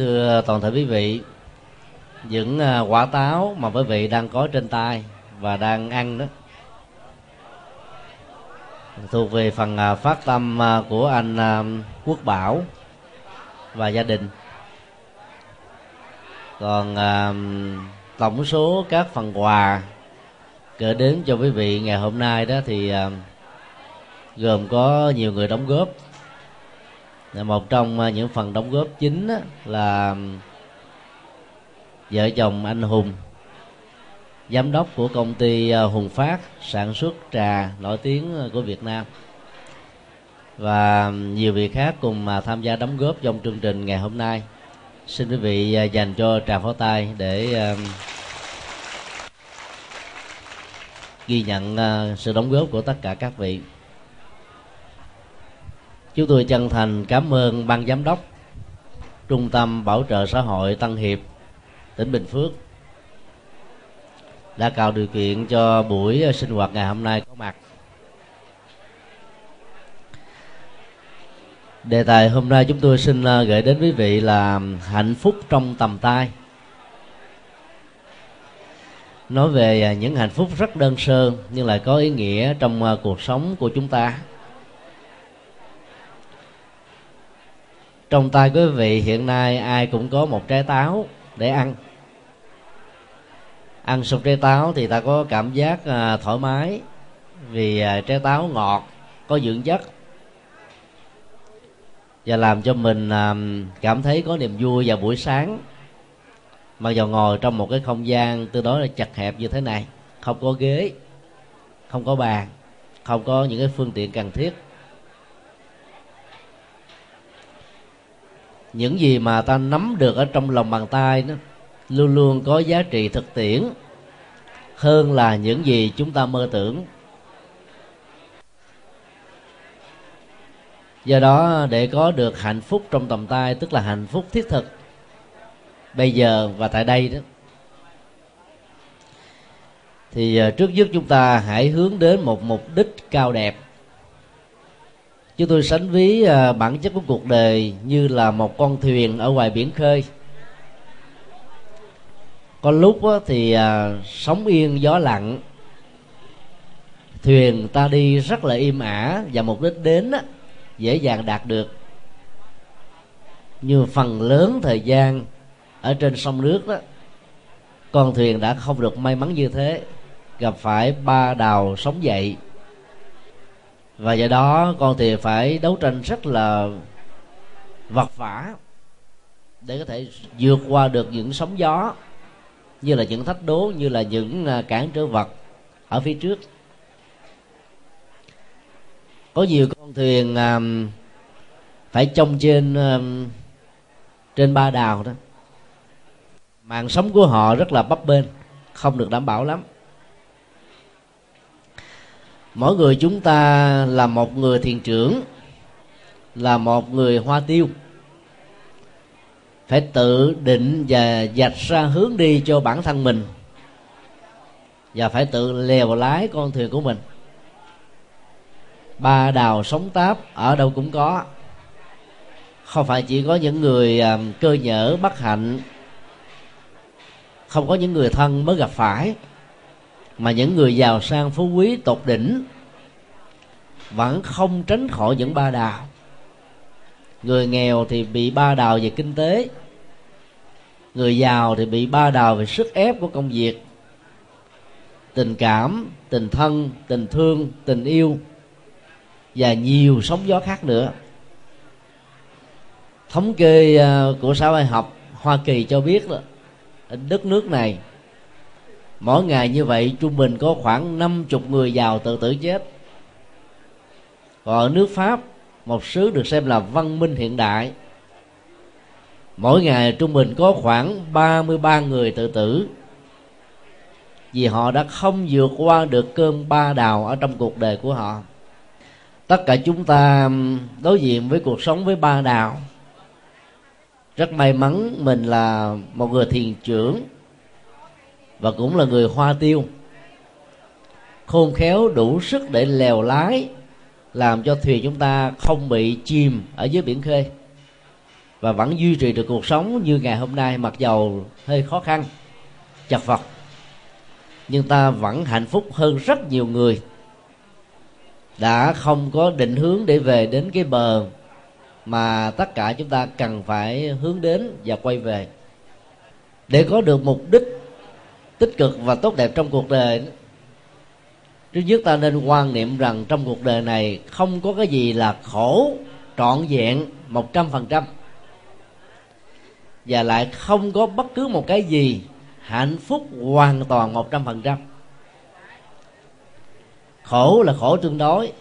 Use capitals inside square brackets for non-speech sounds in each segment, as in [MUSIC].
thưa toàn thể quý vị, những à, quả táo mà quý vị đang có trên tay và đang ăn đó, thuộc về phần à, phát tâm à, của anh Quốc Bảo và gia đình. Còn tổng số các phần quà gửi đến cho quý vị ngày hôm nay đó thì gồm có nhiều người đóng góp một trong à, những phần đóng góp chính là vợ chồng anh hùng, giám đốc của công ty à, hùng phát sản xuất trà nổi tiếng à, của việt nam. Và nhiều vị khác cùng mà tham gia đóng góp trong chương trình ngày hôm nay. Xin quý vị dành cho trà pháo tay để ghi nhận sự đóng góp của tất cả các vị chúng tôi chân thành cảm ơn ban giám đốc, trung tâm bảo trợ xã hội tân hiệp, tỉnh bình phước đã tạo điều kiện cho buổi sinh hoạt ngày hôm nay có mặt. Đề tài hôm nay chúng tôi xin ờ, gửi đến quý vị là hạnh phúc trong tầm tay. Nói về những hạnh phúc rất đơn sơ nhưng lại có ý nghĩa trong ờ, cuộc sống của chúng ta. Trong tay quý vị hiện nay ai cũng có một trái táo để ăn. Ăn xong trái táo thì ta có cảm giác à, thoải mái vì à, trái táo ngọt có dưỡng chất. Và làm cho mình à, cảm thấy có niềm vui vào buổi sáng. Mặc dù ngồi trong một cái không gian tương đối là chật hẹp như thế này không có ghế không có bàn không có những cái phương tiện cần thiết. Những gì mà ta nắm được ở trong lòng bàn tay đó luôn luôn có giá trị thực tiễn hơn là những gì chúng ta mơ tưởng. Do đó, để có được hạnh phúc trong tầm tay, tức là hạnh phúc thiết thực, bây giờ và tại đây đó, thì ờ, trước nhất chúng ta hãy hướng đến một mục đích cao đẹp chúng tôi sánh ví à, bản chất của cuộc đời như là một con thuyền ở ngoài biển khơi. Có lúc thì à, sóng yên, gió lặng. Thuyền ta đi rất là im ả và mục đích đến dễ dàng đạt được. Nhưng phần lớn thời gian ở trên sông nước đó, con thuyền đã không được may mắn như thế, gặp phải ba đào sóng dậy và do đó con thì phải đấu tranh rất là vật vả để có thể vượt qua được những sóng gió như là những thách đố, như là những à, cản trở vật ở phía trước. Có nhiều con thuyền à, phải trông trên à, trên ba đào đó. Mạng sống của họ rất là bấp bênh, không được đảm bảo lắm mỗi người chúng ta là một người thiền trưởng, là một người hoa tiêu. Phải tự định và dạch ra hướng đi cho bản thân mình. Và phải tự lèo lái con thuyền của mình. Ba đào sống táp ở đâu cũng có. Không phải chỉ có những người à, cơ nhở, bất hạnh. Không có những người thân mới gặp phải mà những người giàu sang phú quý tột đỉnh vẫn không tránh khỏi những ba đào. Người nghèo thì bị ba đào về kinh tế, người giàu thì bị ba đào về sức ép của công việc. Tình cảm, tình thân, tình thương, tình yêu và nhiều sóng gió khác nữa. Thống kê ờ, của xã hội học hoa kỳ cho biết là đất nước này mỗi ngày như vậy, trung bình có khoảng năm chục người giàu tự tử chết. Còn ở nước pháp, một xứ được xem là văn minh hiện đại. Mỗi ngày trung bình có khoảng 33 người tự tử. Vì họ đã không vượt qua được cơn ba đào ở trong cuộc đời của họ. Tất cả chúng ta đối diện với cuộc sống với ba đào. Rất may mắn mình là một người thiền trưởng và cũng là người hoa tiêu. Khôn khéo đủ sức để lèo lái, làm cho thuyền chúng ta không bị chìm ở dưới biển khơi. Và vẫn duy trì được cuộc sống như ngày hôm nay, mặc dầu hơi khó khăn, chật vật. Nhưng ta vẫn hạnh phúc hơn rất nhiều người. Đã không có định hướng để về đến cái bờ mà tất cả chúng ta cần phải hướng đến và quay về. Để có được mục đích tích cực và tốt đẹp trong cuộc đời. Trước nhất ta nên quan niệm rằng trong cuộc đời này không có cái gì là khổ, trọn vẹn, một trăm phần trăm. Và lại không có bất cứ một cái gì hạnh phúc hoàn toàn một trăm phần trăm. Khổ là khổ tương đối,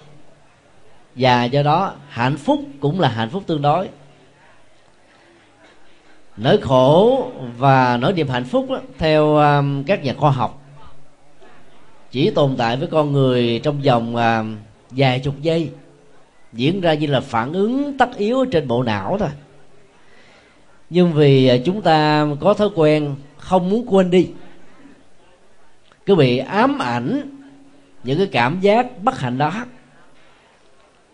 và do đó hạnh phúc cũng là hạnh phúc tương đối nỗi khổ và nỗi niềm hạnh phúc đó, theo um, các nhà khoa học chỉ tồn tại với con người trong vòng um, vài chục giây diễn ra như là phản ứng tất yếu trên bộ não thôi. Nhưng vì à, chúng ta có thói quen không muốn quên đi cứ bị ám ảnh những cái cảm giác bất hạnh đó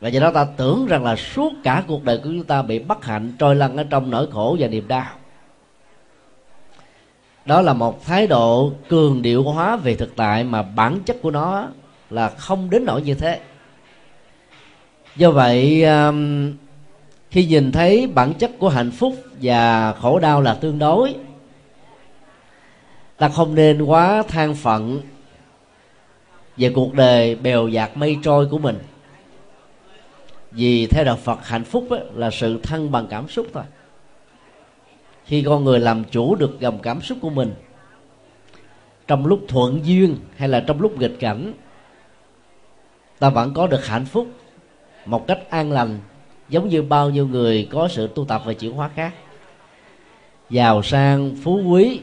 và do đó ta tưởng rằng là suốt cả cuộc đời của chúng ta bị bất hạnh, trôi lăn ở trong nỗi khổ và niềm đau. Đó là một thái độ cường điệu hóa về thực tại mà bản chất của nó là không đến nỗi như thế. Do vậy um, khi nhìn thấy bản chất của hạnh phúc và khổ đau là tương đối, ta không nên quá than phận về cuộc đời bèo dạt mây trôi của mình vì theo đạo Phật hạnh phúc là sự thăng bằng cảm xúc thôi. Khi con người làm chủ được dòng cảm xúc của mình, trong lúc thuận duyên hay là trong lúc nghịch cảnh, ta vẫn có được hạnh phúc một cách an lành, giống như bao nhiêu người có sự tu tập và chuyển hóa khác. Giàu sang, phú quý,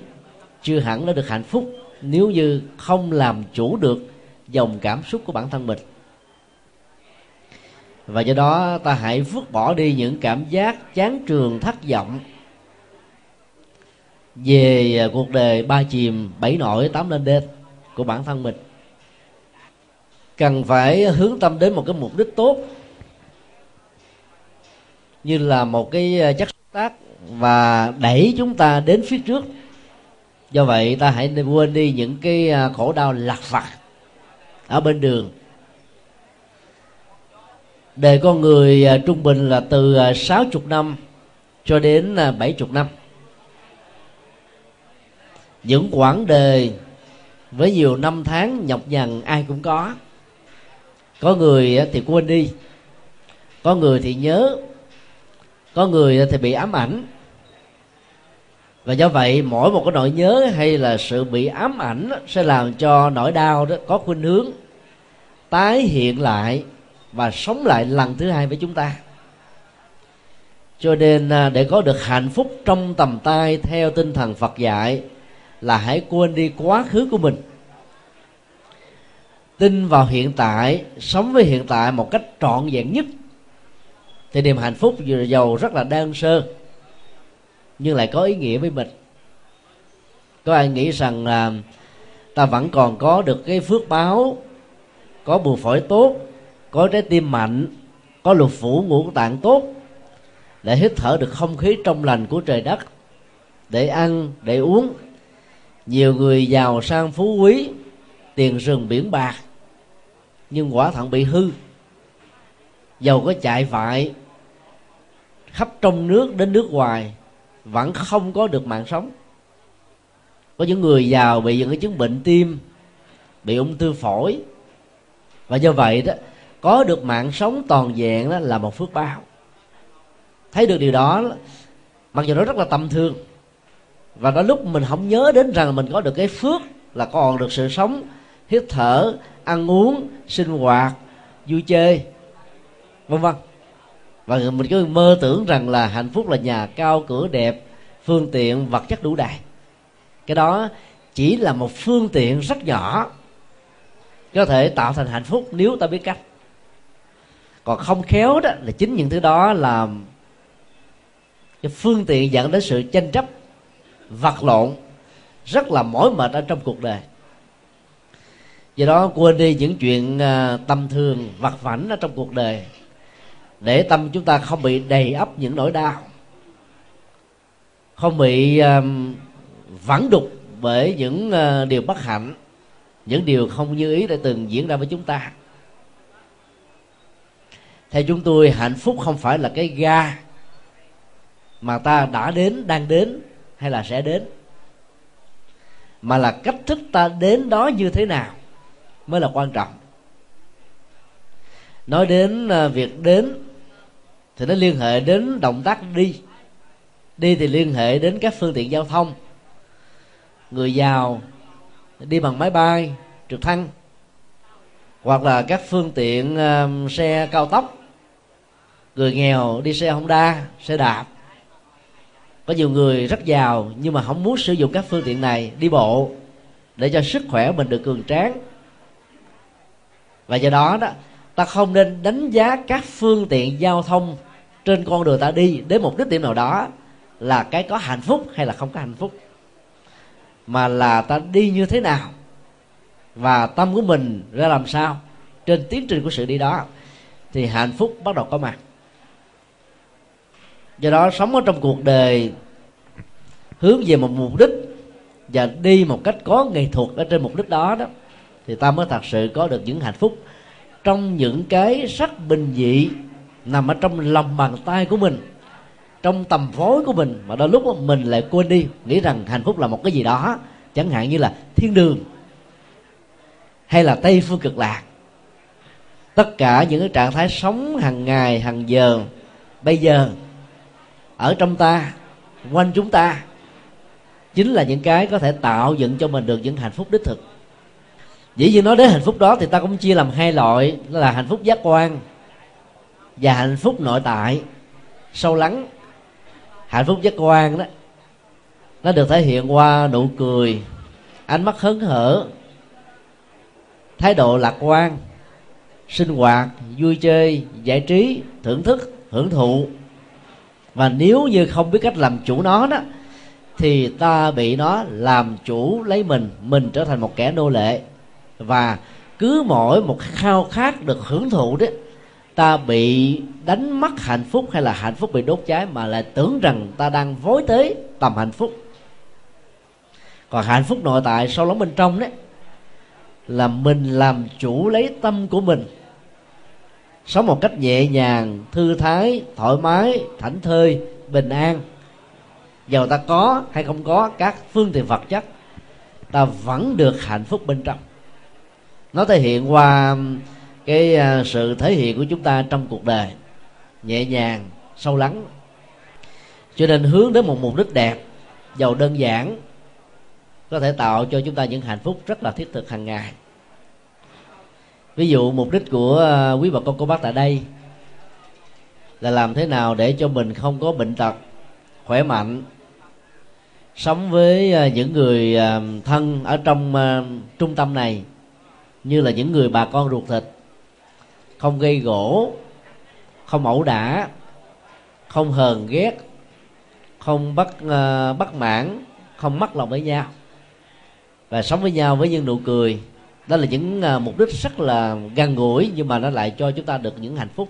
chưa hẳn đã được hạnh phúc nếu như không làm chủ được dòng cảm xúc của bản thân mình và do đó ta hãy vứt bỏ đi những cảm giác chán trường thất vọng. Về à, cuộc đời ba chìm bảy nổi tám lên đêm của bản thân mình, cần phải hướng tâm đến một cái mục đích tốt như là một cái à, chất xúc tác và đẩy chúng ta đến phía trước. Do vậy ta hãy quên đi những cái à, khổ đau lặt vặt ở bên đường đời con người à, trung bình là từ à, sáu chục năm cho đến à, bảy chục năm. Những quãng đời với nhiều năm tháng nhọc nhằn ai cũng có. Có người à, thì quên đi có người thì nhớ có người à, thì bị ám ảnh. Và do vậy mỗi một cái nỗi nhớ hay là sự bị ám ảnh sẽ làm cho nỗi đau đó có khuynh hướng tái hiện lại và sống lại lần thứ hai với chúng ta. Cho nên à, để có được hạnh phúc trong tầm tay theo tinh thần Phật dạy là hãy quên đi quá khứ của mình. Tin vào hiện tại, sống với hiện tại một cách trọn vẹn nhất. Thì niềm hạnh phúc dù giàu rất là đơn sơ, nhưng lại có ý nghĩa với mình. Có ai nghĩ rằng là ta vẫn còn có được cái phước báo, có bù phổi tốt có trái tim mạnh, có lục phủ ngũ tạng tốt để hít thở được không khí trong lành của trời đất. Để ăn, để uống, nhiều người giàu sang phú quý, tiền rừng biển bạc, nhưng quả thận bị hư. Dầu có chạy vại khắp trong nước đến nước ngoài, vẫn không có được mạng sống. Có những người giàu bị những cái chứng bệnh tim, bị ung thư phổi. Và do vậy đó có được mạng sống toàn vẹn đó là một phước báo. Thấy được điều đó, mặc dù nó rất là tâm thương và đó lúc mình không nhớ đến rằng mình có được cái phước là còn được sự sống, hít thở, ăn uống, sinh hoạt, vui chơi, vân vân. Và mình cứ mơ tưởng rằng là hạnh phúc là nhà cao, cửa đẹp, phương tiện, vật chất đủ đầy. Cái đó chỉ là một phương tiện rất nhỏ, có thể tạo thành hạnh phúc nếu ta biết cách còn không khéo đó là chính những thứ đó là cái phương tiện dẫn đến sự tranh chấp vật lộn rất là mỏi mệt ở trong cuộc đời. Do đó quên đi những chuyện à, tâm thường vặt vảnh ở trong cuộc đời để tâm chúng ta không bị đầy ắp những nỗi đau không bị um, vắng đục bởi những uh, điều bất hạnh những điều không như ý đã từng diễn ra với chúng ta theo chúng tôi hạnh phúc không phải là cái ga mà ta đã đến đang đến hay là sẽ đến mà là cách thức ta đến đó như thế nào mới là quan trọng. Nói đến à, việc đến thì nó liên hệ đến động tác đi. Đi thì liên hệ đến các phương tiện giao thông. Người giàu đi bằng máy bay trực thăng hoặc là các phương tiện uh, xe cao tốc người nghèo đi xe honda, xe đạp. Có nhiều người rất giàu nhưng mà không muốn sử dụng các phương tiện này đi bộ để cho sức khỏe mình được cường tráng. Và do đó đó, ta không nên đánh giá các phương tiện giao thông trên con đường ta đi đến một đích điểm nào đó là cái có hạnh phúc hay là không có hạnh phúc. Mà là ta đi như thế nào và tâm của mình ra làm sao trên tiến trình của sự đi đó thì hạnh phúc bắt đầu có mặt do đó sống ở trong cuộc đời, hướng về một mục đích và đi một cách có nghệ thuật ở trên mục đích đó đó, thì ta mới thật sự có được những hạnh phúc trong những cái sắc bình dị nằm ở trong lòng bàn tay của mình, trong tầm phối của mình, mà đôi lúc mình lại quên đi, nghĩ rằng hạnh phúc là một cái gì đó, chẳng hạn như là thiên đường hay là tây phương cực lạc. Tất cả những cái trạng thái sống hàng ngày, hàng giờ, bây giờ ở trong ta, quanh chúng ta, chính là những cái có thể tạo dựng cho mình được những hạnh phúc đích thực. Dĩ nhiên nói đến hạnh phúc đó thì ta cũng chia làm hai loại, đó là hạnh phúc giác quan và hạnh phúc nội tại. Sâu lắng, hạnh phúc giác quan đó, nó được thể hiện qua nụ cười, ánh mắt hớn hở, thái độ lạc quan, sinh hoạt, vui chơi, giải trí, thưởng thức, hưởng thụ và nếu như không biết cách làm chủ nó đó, thì ta bị nó làm chủ lấy mình mình trở thành một kẻ nô lệ. Và cứ mỗi một khao khát được hưởng thụ đấy ta bị đánh mất hạnh phúc hay là hạnh phúc bị đốt cháy mà lại tưởng rằng ta đang vối tới tầm hạnh phúc. Còn hạnh phúc nội tại sâu lắng bên trong đấy là mình làm chủ lấy tâm của mình sống một cách nhẹ nhàng, thư thái, thoải mái, thảnh thơi, bình an. Giàu ta có hay không có, các phương tiện vật chất, ta vẫn được hạnh phúc bên trong. Nó thể hiện qua cái à, sự thể hiện của chúng ta trong cuộc đời, nhẹ nhàng, sâu lắng. Cho nên hướng đến một mục đích đẹp, giàu đơn giản, có thể tạo cho chúng ta những hạnh phúc rất là thiết thực hàng ngày ví dụ mục đích của ờ, quý bà con cô bác tại đây là làm thế nào để cho mình không có bệnh tật khỏe mạnh sống với ờ, những người ờ, thân ở trong trung tâm này như là những người bà con ruột thịt. Không gây gỗ không ẩu đả không hờn ghét không bắt uh, bắt mãn không mất lòng với nhau. Và sống với nhau với những nụ cười đó là những à, mục đích rất là gần gũi nhưng mà nó lại cho chúng ta được những hạnh phúc.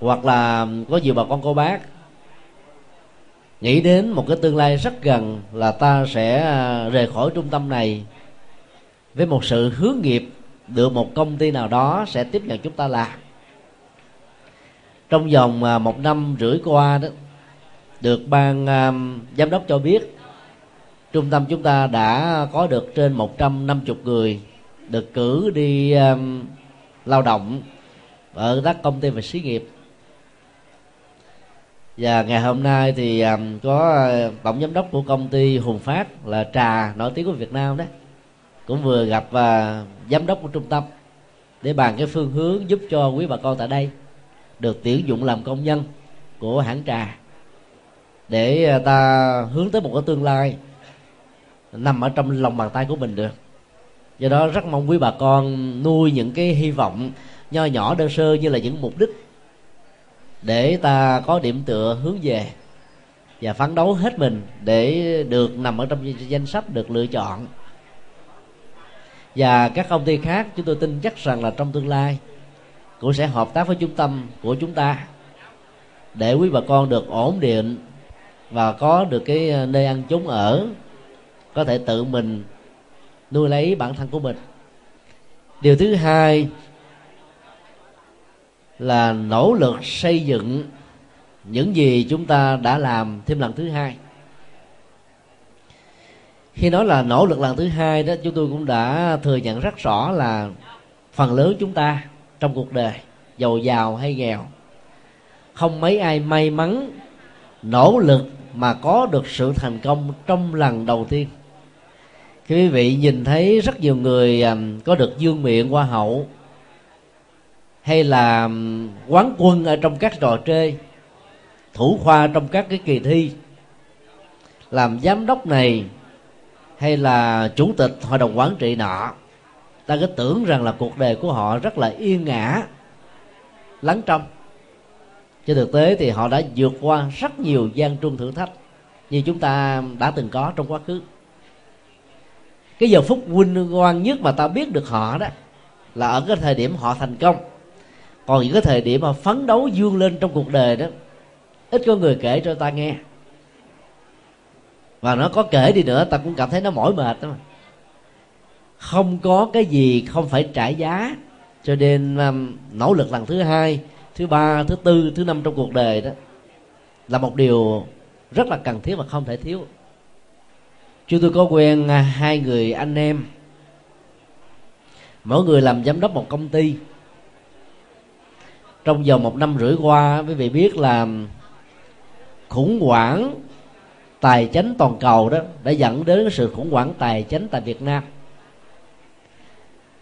Hoặc là có nhiều bà con cô bác nghĩ đến một cái tương lai rất gần là ta sẽ à, rời khỏi trung tâm này với một sự hướng nghiệp được một công ty nào đó sẽ tiếp nhận chúng ta làm. Trong vòng à, một năm rưỡi qua đó được ban um, giám đốc cho biết trung tâm chúng ta đã có được trên 150 người được cử đi um, lao động ở các công ty về xí nghiệp. Và ngày hôm nay thì um, có uh, tổng giám đốc của công ty Hùng Phát là trà nổi tiếng của Việt Nam đó cũng vừa gặp uh, giám đốc của trung tâm để bàn cái phương hướng giúp cho quý bà con tại đây được tuyển dụng làm công nhân của hãng trà để uh, ta hướng tới một cái tương lai nằm ở trong lòng bàn tay của mình được. Do đó rất mong quý bà con nuôi những cái hy vọng nho nhỏ, đơn sơ như là những mục đích để ta có điểm tựa hướng về và phấn đấu hết mình để được nằm ở trong danh sách được lựa chọn. Và các công ty khác chúng tôi tin chắc rằng là trong tương lai cũng sẽ hợp tác với trung tâm của chúng ta để quý bà con được ổn định và có được cái nơi ăn chốn ở có thể tự mình nuôi lấy bản thân của mình. Điều thứ hai là nỗ lực xây dựng những gì chúng ta đã làm thêm lần thứ hai. Khi nói là nỗ lực lần thứ hai đó, chúng tôi cũng đã thừa nhận rất rõ là phần lớn chúng ta trong cuộc đời, giàu giàu hay nghèo, không mấy ai may mắn, nỗ lực mà có được sự thành công trong lần đầu tiên khi quý vị nhìn thấy rất nhiều người um, có được dương miệng hoa hậu, hay là um, quán quân ở trong các trò chơi, thủ khoa trong các cái kỳ thi, làm giám đốc này, hay là chủ tịch hội đồng quản trị nọ, ta cứ tưởng rằng là cuộc đời của họ rất là yên ngã, lắng trong. Trên thực tế thì họ đã vượt qua rất nhiều gian truân thử thách như chúng ta đã từng có trong quá khứ cái giờ phút vinh quang nhất mà ta biết được họ đó là ở cái thời điểm họ thành công. Còn những cái thời điểm mà phấn đấu vươn lên trong cuộc đời đó ít có người kể cho ta nghe. Và nó có kể đi nữa ta cũng cảm thấy nó mỏi mệt đó mà. Không có cái gì không phải trả giá cho nên um, nỗ lực lần thứ hai thứ ba thứ tư thứ năm trong cuộc đời đó là một điều rất là cần thiết và không thể thiếu chúng tôi có quen à, hai người anh em. Mỗi người làm giám đốc một công ty. Trong vòng một năm rưỡi qua, quý vị biết là khủng hoảng tài chính toàn cầu đó đã dẫn đến sự khủng hoảng tài chính tại Việt Nam.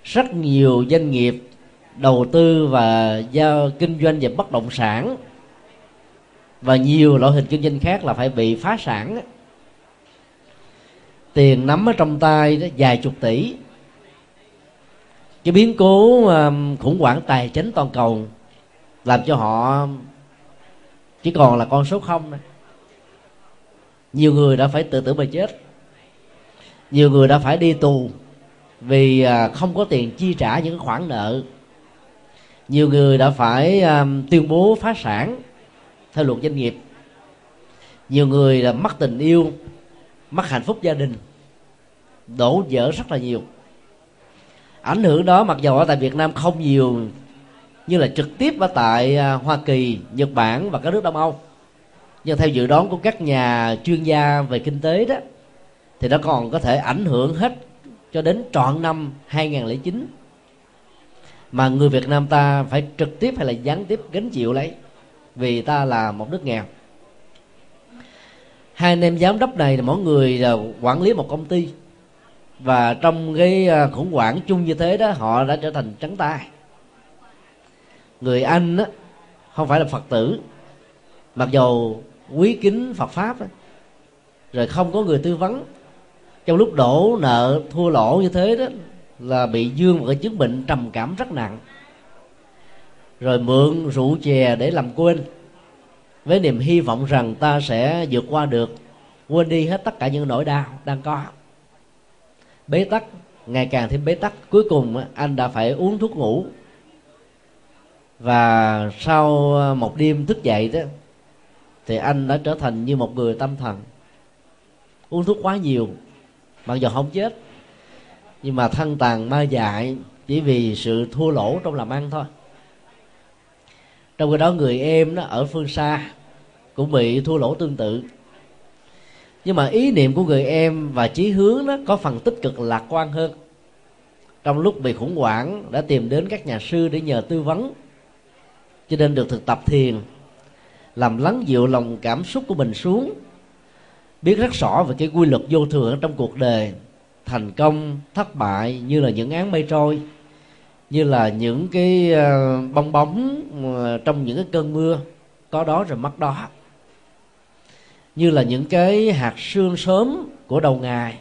Rất nhiều doanh nghiệp đầu tư và giao kinh doanh về bất động sản và nhiều loại hình kinh doanh khác là phải bị phá sản tiền nắm ở trong tay đó vài chục tỷ. Cái biến cố um, khủng hoảng tài chính toàn cầu làm cho họ um, chỉ còn là con số không này. nhiều người đã phải tự tử mà chết. Nhiều người đã phải đi tù vì à, không có tiền chi trả những khoản nợ. Nhiều người đã phải um, tuyên bố phá sản theo luật doanh nghiệp. Nhiều người là mất tình yêu mất hạnh phúc gia đình đổ vỡ rất là nhiều. Ảnh hưởng đó mặc dù ở tại Việt Nam không nhiều như là trực tiếp ở tại à, Hoa Kỳ, Nhật Bản và các nước Đông Âu. Nhưng theo dự đoán của các nhà chuyên gia về kinh tế đó thì nó còn có thể ảnh hưởng hết cho đến trọn năm 2009 mà người Việt Nam ta phải trực tiếp hay là gián tiếp gánh chịu lấy vì ta là một nước nghèo hai anh em giám đốc này là mỗi người là quản lý một công ty. Và trong cái à, khủng hoảng chung như thế đó họ đã trở thành trắng tay. Người anh á, không phải là phật tử. Mặc dù quý kính phật pháp đó, rồi không có người tư vấn trong lúc đổ nợ thua lỗ như thế đó là bị dương một cái chứng bệnh trầm cảm rất nặng. Rồi mượn rượu chè để làm quên với niềm hy vọng rằng ta sẽ vượt qua được, quên đi hết tất cả những nỗi đau đang có. Bế tắc, ngày càng thêm bế tắc. Cuối cùng, anh đã phải uống thuốc ngủ. Và sau một đêm thức dậy đó, thì anh đã trở thành như một người tâm thần. Uống thuốc quá nhiều, mặc dù không chết, nhưng mà thân tàn ma dại chỉ vì sự thua lỗ trong làm ăn thôi trong khi đó người em nó ở phương xa cũng bị thua lỗ tương tự. Nhưng mà ý niệm của người em và chí hướng đó có phần tích cực lạc quan hơn. Trong lúc bị khủng hoảng đã tìm đến các nhà sư để nhờ tư vấn, cho nên được thực tập thiền, làm lắng dịu lòng cảm xúc của mình xuống, biết rất rõ về cái quy luật vô thường trong cuộc đời, thành công, thất bại như là những án mây trôi như là những cái ờ, bong bóng ờ, trong những cái cơn mưa, có đó rồi mất đó. Như là những cái hạt sương sớm của đầu ngày.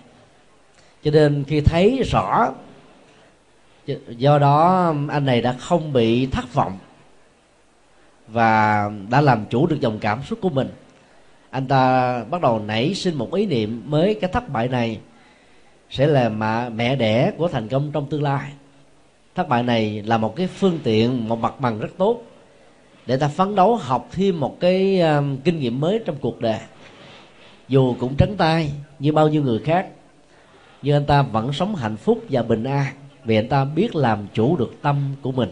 Cho nên khi thấy rõ, do đó anh này đã không bị thất vọng và đã làm chủ được dòng cảm xúc của mình. Anh ta bắt đầu nảy sinh một ý niệm mới, cái thất bại này sẽ là mẹ đẻ của thành công trong tương lai thất bại này là một cái phương tiện một mặt bằng rất tốt để ta phấn đấu học thêm một cái um, kinh nghiệm mới trong cuộc đời. Dù cũng trắng tay như bao nhiêu người khác nhưng anh ta vẫn sống hạnh phúc và bình an vì anh ta biết làm chủ được tâm của mình.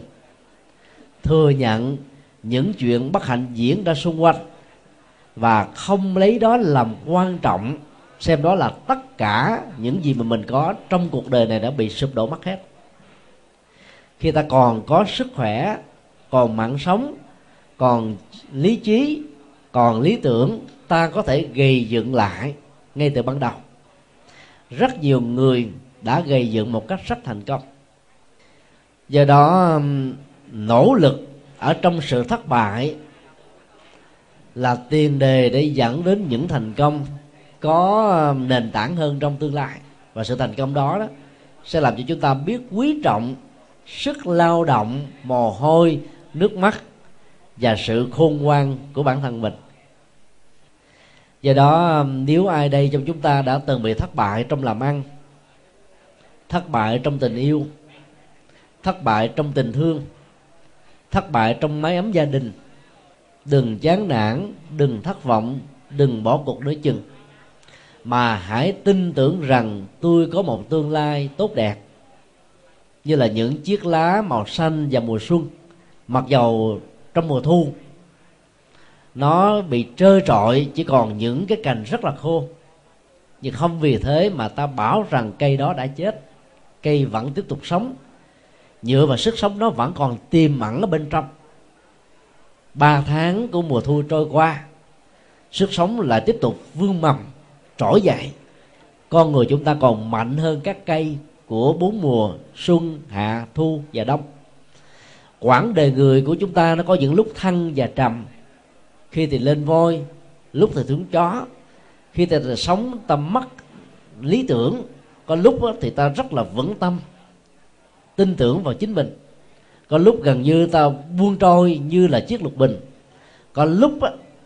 Thừa nhận những chuyện bất hạnh diễn ra xung quanh và không lấy đó làm quan trọng xem đó là tất cả những gì mà mình có trong cuộc đời này đã bị sụp đổ mất hết khi ta còn có sức khỏe còn mạng sống còn lý trí còn lý tưởng ta có thể gây dựng lại ngay từ ban đầu. Rất nhiều người đã gây dựng một cách rất thành công. Do đó nỗ lực ở trong sự thất bại là tiền đề để dẫn đến những thành công có nền tảng hơn trong tương lai. Và sự thành công đó, đó sẽ làm cho chúng ta biết quý trọng sức lao động, mồ hôi, nước mắt và sự khôn ngoan của bản thân mình. Do đó um, nếu ai đây trong chúng ta đã từng bị thất bại trong làm ăn, thất bại trong tình yêu, thất bại trong tình thương, thất bại trong mái ấm gia đình, đừng chán nản, đừng thất vọng, đừng bỏ cuộc đối chừng. Mà hãy tin tưởng rằng tôi có một tương lai tốt đẹp như là những chiếc lá màu xanh vào mùa xuân, mặc dầu trong mùa thu. Nó bị trơ trọi, chỉ còn những cái cành rất là khô. Nhưng không vì thế mà ta bảo rằng cây đó đã chết. Cây vẫn tiếp tục sống. Nhựa và sức sống nó vẫn còn tiềm ẩn ở bên trong. Ba tháng của mùa thu trôi qua, sức sống lại tiếp tục vươn mầm, trỗi dậy. Con người chúng ta còn mạnh hơn các cây của bốn mùa xuân, hạ, thu và đông. Quãng đời người của chúng ta nó có những lúc thăng và trầm. Khi thì lên voi, lúc thì xuống chó. Khi thì sống tâm mắt, lý tưởng. Có lúc thì ta rất là vững tâm, tin tưởng vào chính mình. Có lúc gần như ta buông trôi như là chiếc lục bình. Có lúc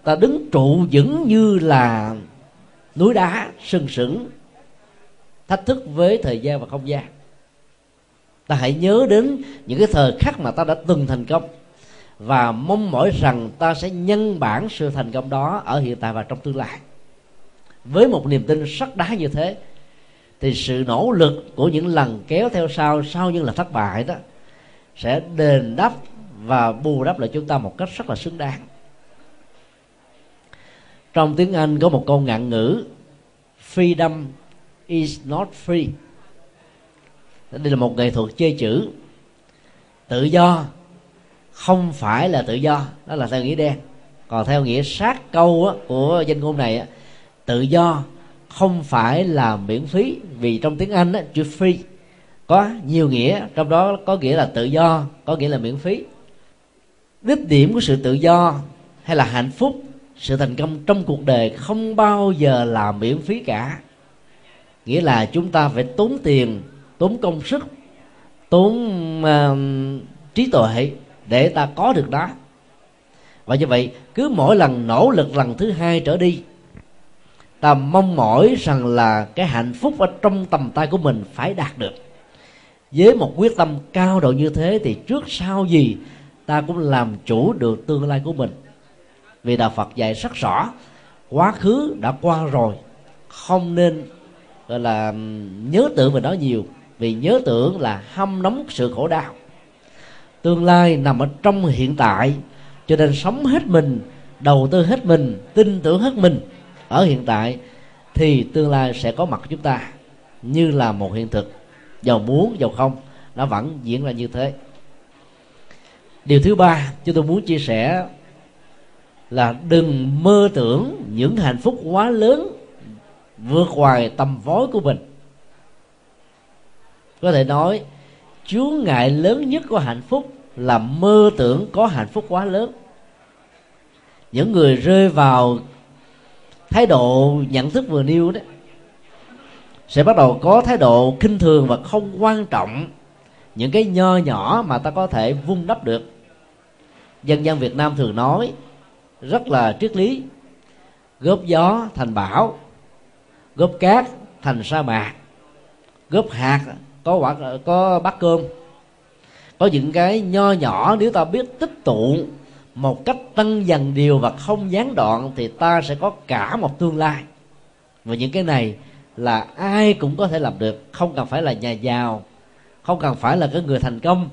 ta đứng trụ vững như là núi đá sừng sững thách thức với thời gian và không gian. Ta hãy nhớ đến những cái thời khắc mà ta đã từng thành công và mong mỏi rằng ta sẽ nhân bản sự thành công đó ở hiện tại và trong tương lai. Với một niềm tin sắt đá như thế, thì sự nỗ lực của những lần kéo theo sau sau những lần thất bại đó, sẽ đền đáp và bù đắp lại chúng ta một cách rất là xứng đáng. Trong tiếng anh có một câu ngạn ngữ, freedom is not free. Đây là một nghệ thuật chơi chữ. Tự do không phải là tự do đó là theo nghĩa đen. Còn theo nghĩa sát câu á, của danh ngôn này á, tự do không phải là miễn phí vì trong tiếng anh á, chữ free có nhiều nghĩa trong đó có nghĩa là tự do có nghĩa là miễn phí. Đích điểm của sự tự do hay là hạnh phúc sự thành công trong cuộc đời không bao giờ là miễn phí cả nghĩa là chúng ta phải tốn tiền tốn công sức tốn uh, trí tuệ để ta có được đó và như vậy cứ mỗi lần nỗ lực lần thứ hai trở đi ta mong mỏi rằng là cái hạnh phúc ở trong tầm tay của mình phải đạt được. Với một quyết tâm cao độ như thế thì trước sau gì ta cũng làm chủ được tương lai của mình. Vì đạo phật dạy rất rõ quá khứ đã qua rồi không nên gọi là nhớ tưởng về nó nhiều. Vì nhớ tưởng là hâm nóng sự khổ đau. Tương lai nằm ở trong hiện tại, cho nên sống hết mình, đầu tư hết mình, tin tưởng hết mình ở hiện tại, thì tương lai sẽ có mặt chúng ta như là một hiện thực. Giàu muốn, giàu không, nó vẫn diễn ra như thế. Điều thứ ba, chúng tôi muốn chia sẻ là đừng mơ tưởng những hạnh phúc quá lớn vượt ngoài tầm vói của mình. Có thể nói, chướng ngại lớn nhất của hạnh phúc là mơ tưởng có hạnh phúc quá lớn. Những người rơi vào thái độ nhận thức vừa nêu đấy sẽ bắt đầu có thái độ khinh thường và không quan trọng những cái nho nhỏ mà ta có thể vun đắp được. Dân gian việt nam thường nói rất là triết lý, góp gió thành bão góp cát thành sa mạc. Góp hạt có quả, có bát cơm. Có những cái nho nhỏ, nếu ta biết tích tụ một cách tăng dần điều và không gián đoạn thì ta sẽ có cả một tương lai. Và những cái này là ai cũng có thể làm được. Không cần phải là nhà giàu, không cần phải là cái người thành công.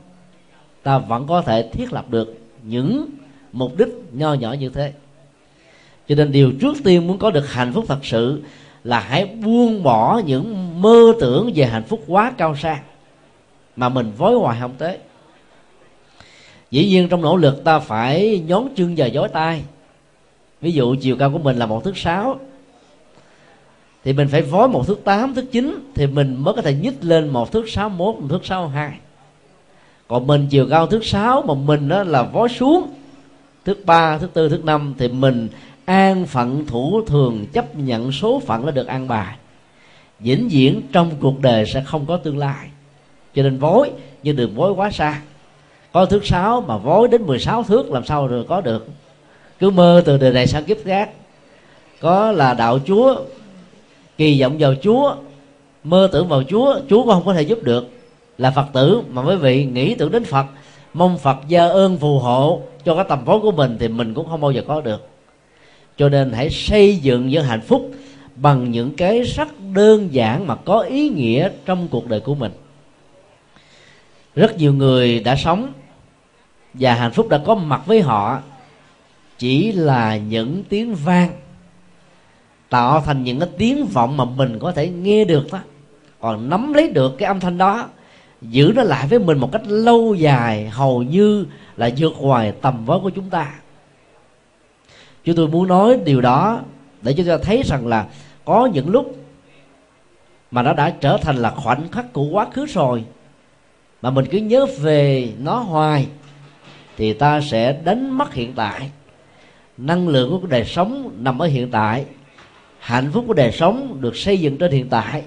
Ta vẫn có thể thiết lập được những mục đích nho nhỏ như thế. Cho nên điều trước tiên muốn có được hạnh phúc thật sự là hãy buông bỏ những mơ tưởng về hạnh phúc quá cao xa mà mình vối hoài không tới. Dĩ nhiên trong nỗ lực ta phải nhón chân và dối tay. Ví dụ chiều cao của mình là một thước sáu, thì mình phải vói một thước tám, thước chín, thì mình mới có thể nhích lên một thước sáu mốt, một thước sáu hai. Còn mình chiều cao thước sáu mà mình đó là vói xuống thước ba, thước tư, thước năm, thì mình an phận thủ thường chấp nhận số phận đã được an bài. Vĩnh viễn trong cuộc đời sẽ không có tương lai. Cho nên vối nhưng đừng vối quá xa. Có thước sáu mà vối đến 16 thước làm sao rồi có được? Cứ mơ từ đời này sang kiếp khác. Có là đạo chúa, kỳ vọng vào chúa, mơ tưởng vào chúa chúa cũng không có thể giúp được. Là phật tử mà quý vị nghĩ tưởng đến phật, mong phật gia ơn phù hộ cho cái tầm vốn của mình thì mình cũng không bao giờ có được cho nên hãy xây dựng những hạnh phúc bằng những cái rất đơn giản mà có ý nghĩa trong cuộc đời của mình. Rất nhiều người đã sống và hạnh phúc đã có mặt với họ chỉ là những tiếng vang, tạo thành những cái tiếng vọng mà mình có thể nghe được đó còn nắm lấy được cái âm thanh đó, giữ nó lại với mình một cách lâu dài, hầu như là vượt ngoài tầm với của chúng ta chúng tôi muốn nói điều đó để cho ta thấy rằng là có những lúc mà nó đã trở thành là khoảnh khắc của quá khứ rồi, mà mình cứ nhớ về nó hoài thì ta sẽ đánh mất hiện tại. Năng lượng của đời sống nằm ở hiện tại, hạnh phúc của đời sống được xây dựng trên hiện tại,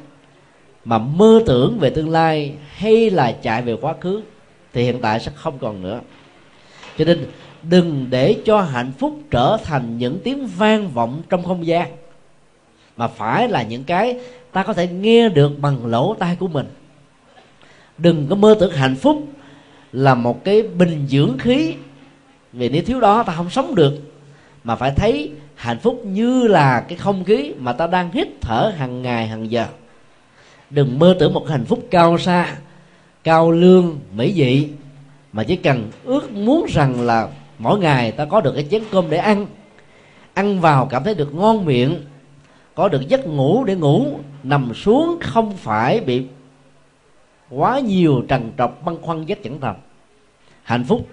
mà mơ tưởng về tương lai hay là chạy về quá khứ thì hiện tại sẽ không còn nữa. Cho nên đừng để cho hạnh phúc trở thành những tiếng vang vọng trong không gian, mà phải là những cái ta có thể nghe được bằng lỗ tai của mình. Đừng có mơ tưởng hạnh phúc là một cái bình dưỡng khí, vì nếu thiếu đó ta không sống được, mà phải thấy hạnh phúc như là cái không khí mà ta đang hít thở hàng ngày hàng giờ. Đừng mơ tưởng một hạnh phúc cao xa, cao lương, mỹ vị mà chỉ cần ước muốn rằng là mỗi ngày ta có được cái chén cơm để ăn. Ăn vào cảm thấy được ngon miệng, có được giấc ngủ để ngủ, nằm xuống không phải bị quá nhiều trần trọc, băn khoăn giấc chẳng tầm hạnh phúc.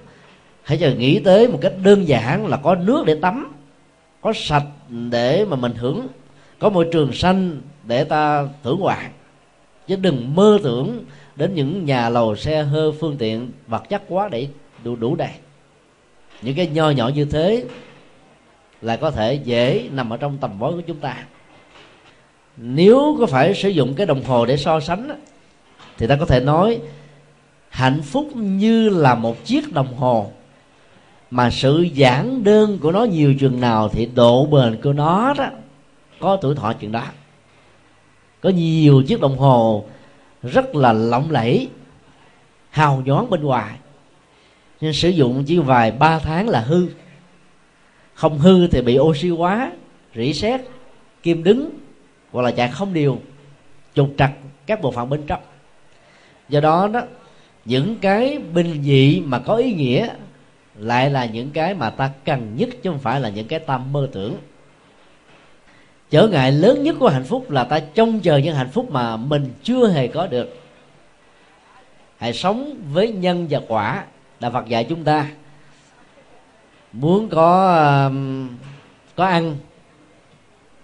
Hãy chờ nghĩ tới một cách đơn giản là có nước để tắm, có sạch để mà mình hưởng, có môi trường xanh để ta thưởng ngoạn. Chứ đừng mơ tưởng đến những nhà lầu xe hơi phương tiện vật chất quá để đủ đủ đầy những cái nho nhỏ như thế là có thể dễ nằm ở trong tầm với của chúng ta. Nếu có phải sử dụng cái đồng hồ để so sánh thì ta có thể nói hạnh phúc như là một chiếc đồng hồ, mà sự giản đơn của nó nhiều chừng nào thì độ bền của nó đó có tuổi thọ chừng đó. Có nhiều chiếc đồng hồ rất là lộng lẫy, hào nhoáng bên ngoài nhưng sử dụng chỉ vài ba tháng là hư. Không hư thì bị oxy hóa, rỉ sét, kim đứng, hoặc là chạy không đều trục trặc các bộ phận bên trong. Do đó đó, những cái bình dị mà có ý nghĩa lại là những cái mà ta cần nhất, chứ không phải là những cái ta mơ tưởng. Trở ngại lớn nhất của hạnh phúc là ta trông chờ những hạnh phúc mà mình chưa hề có được. Hãy sống với nhân và quả đạo phật dạy chúng ta. Muốn có có ăn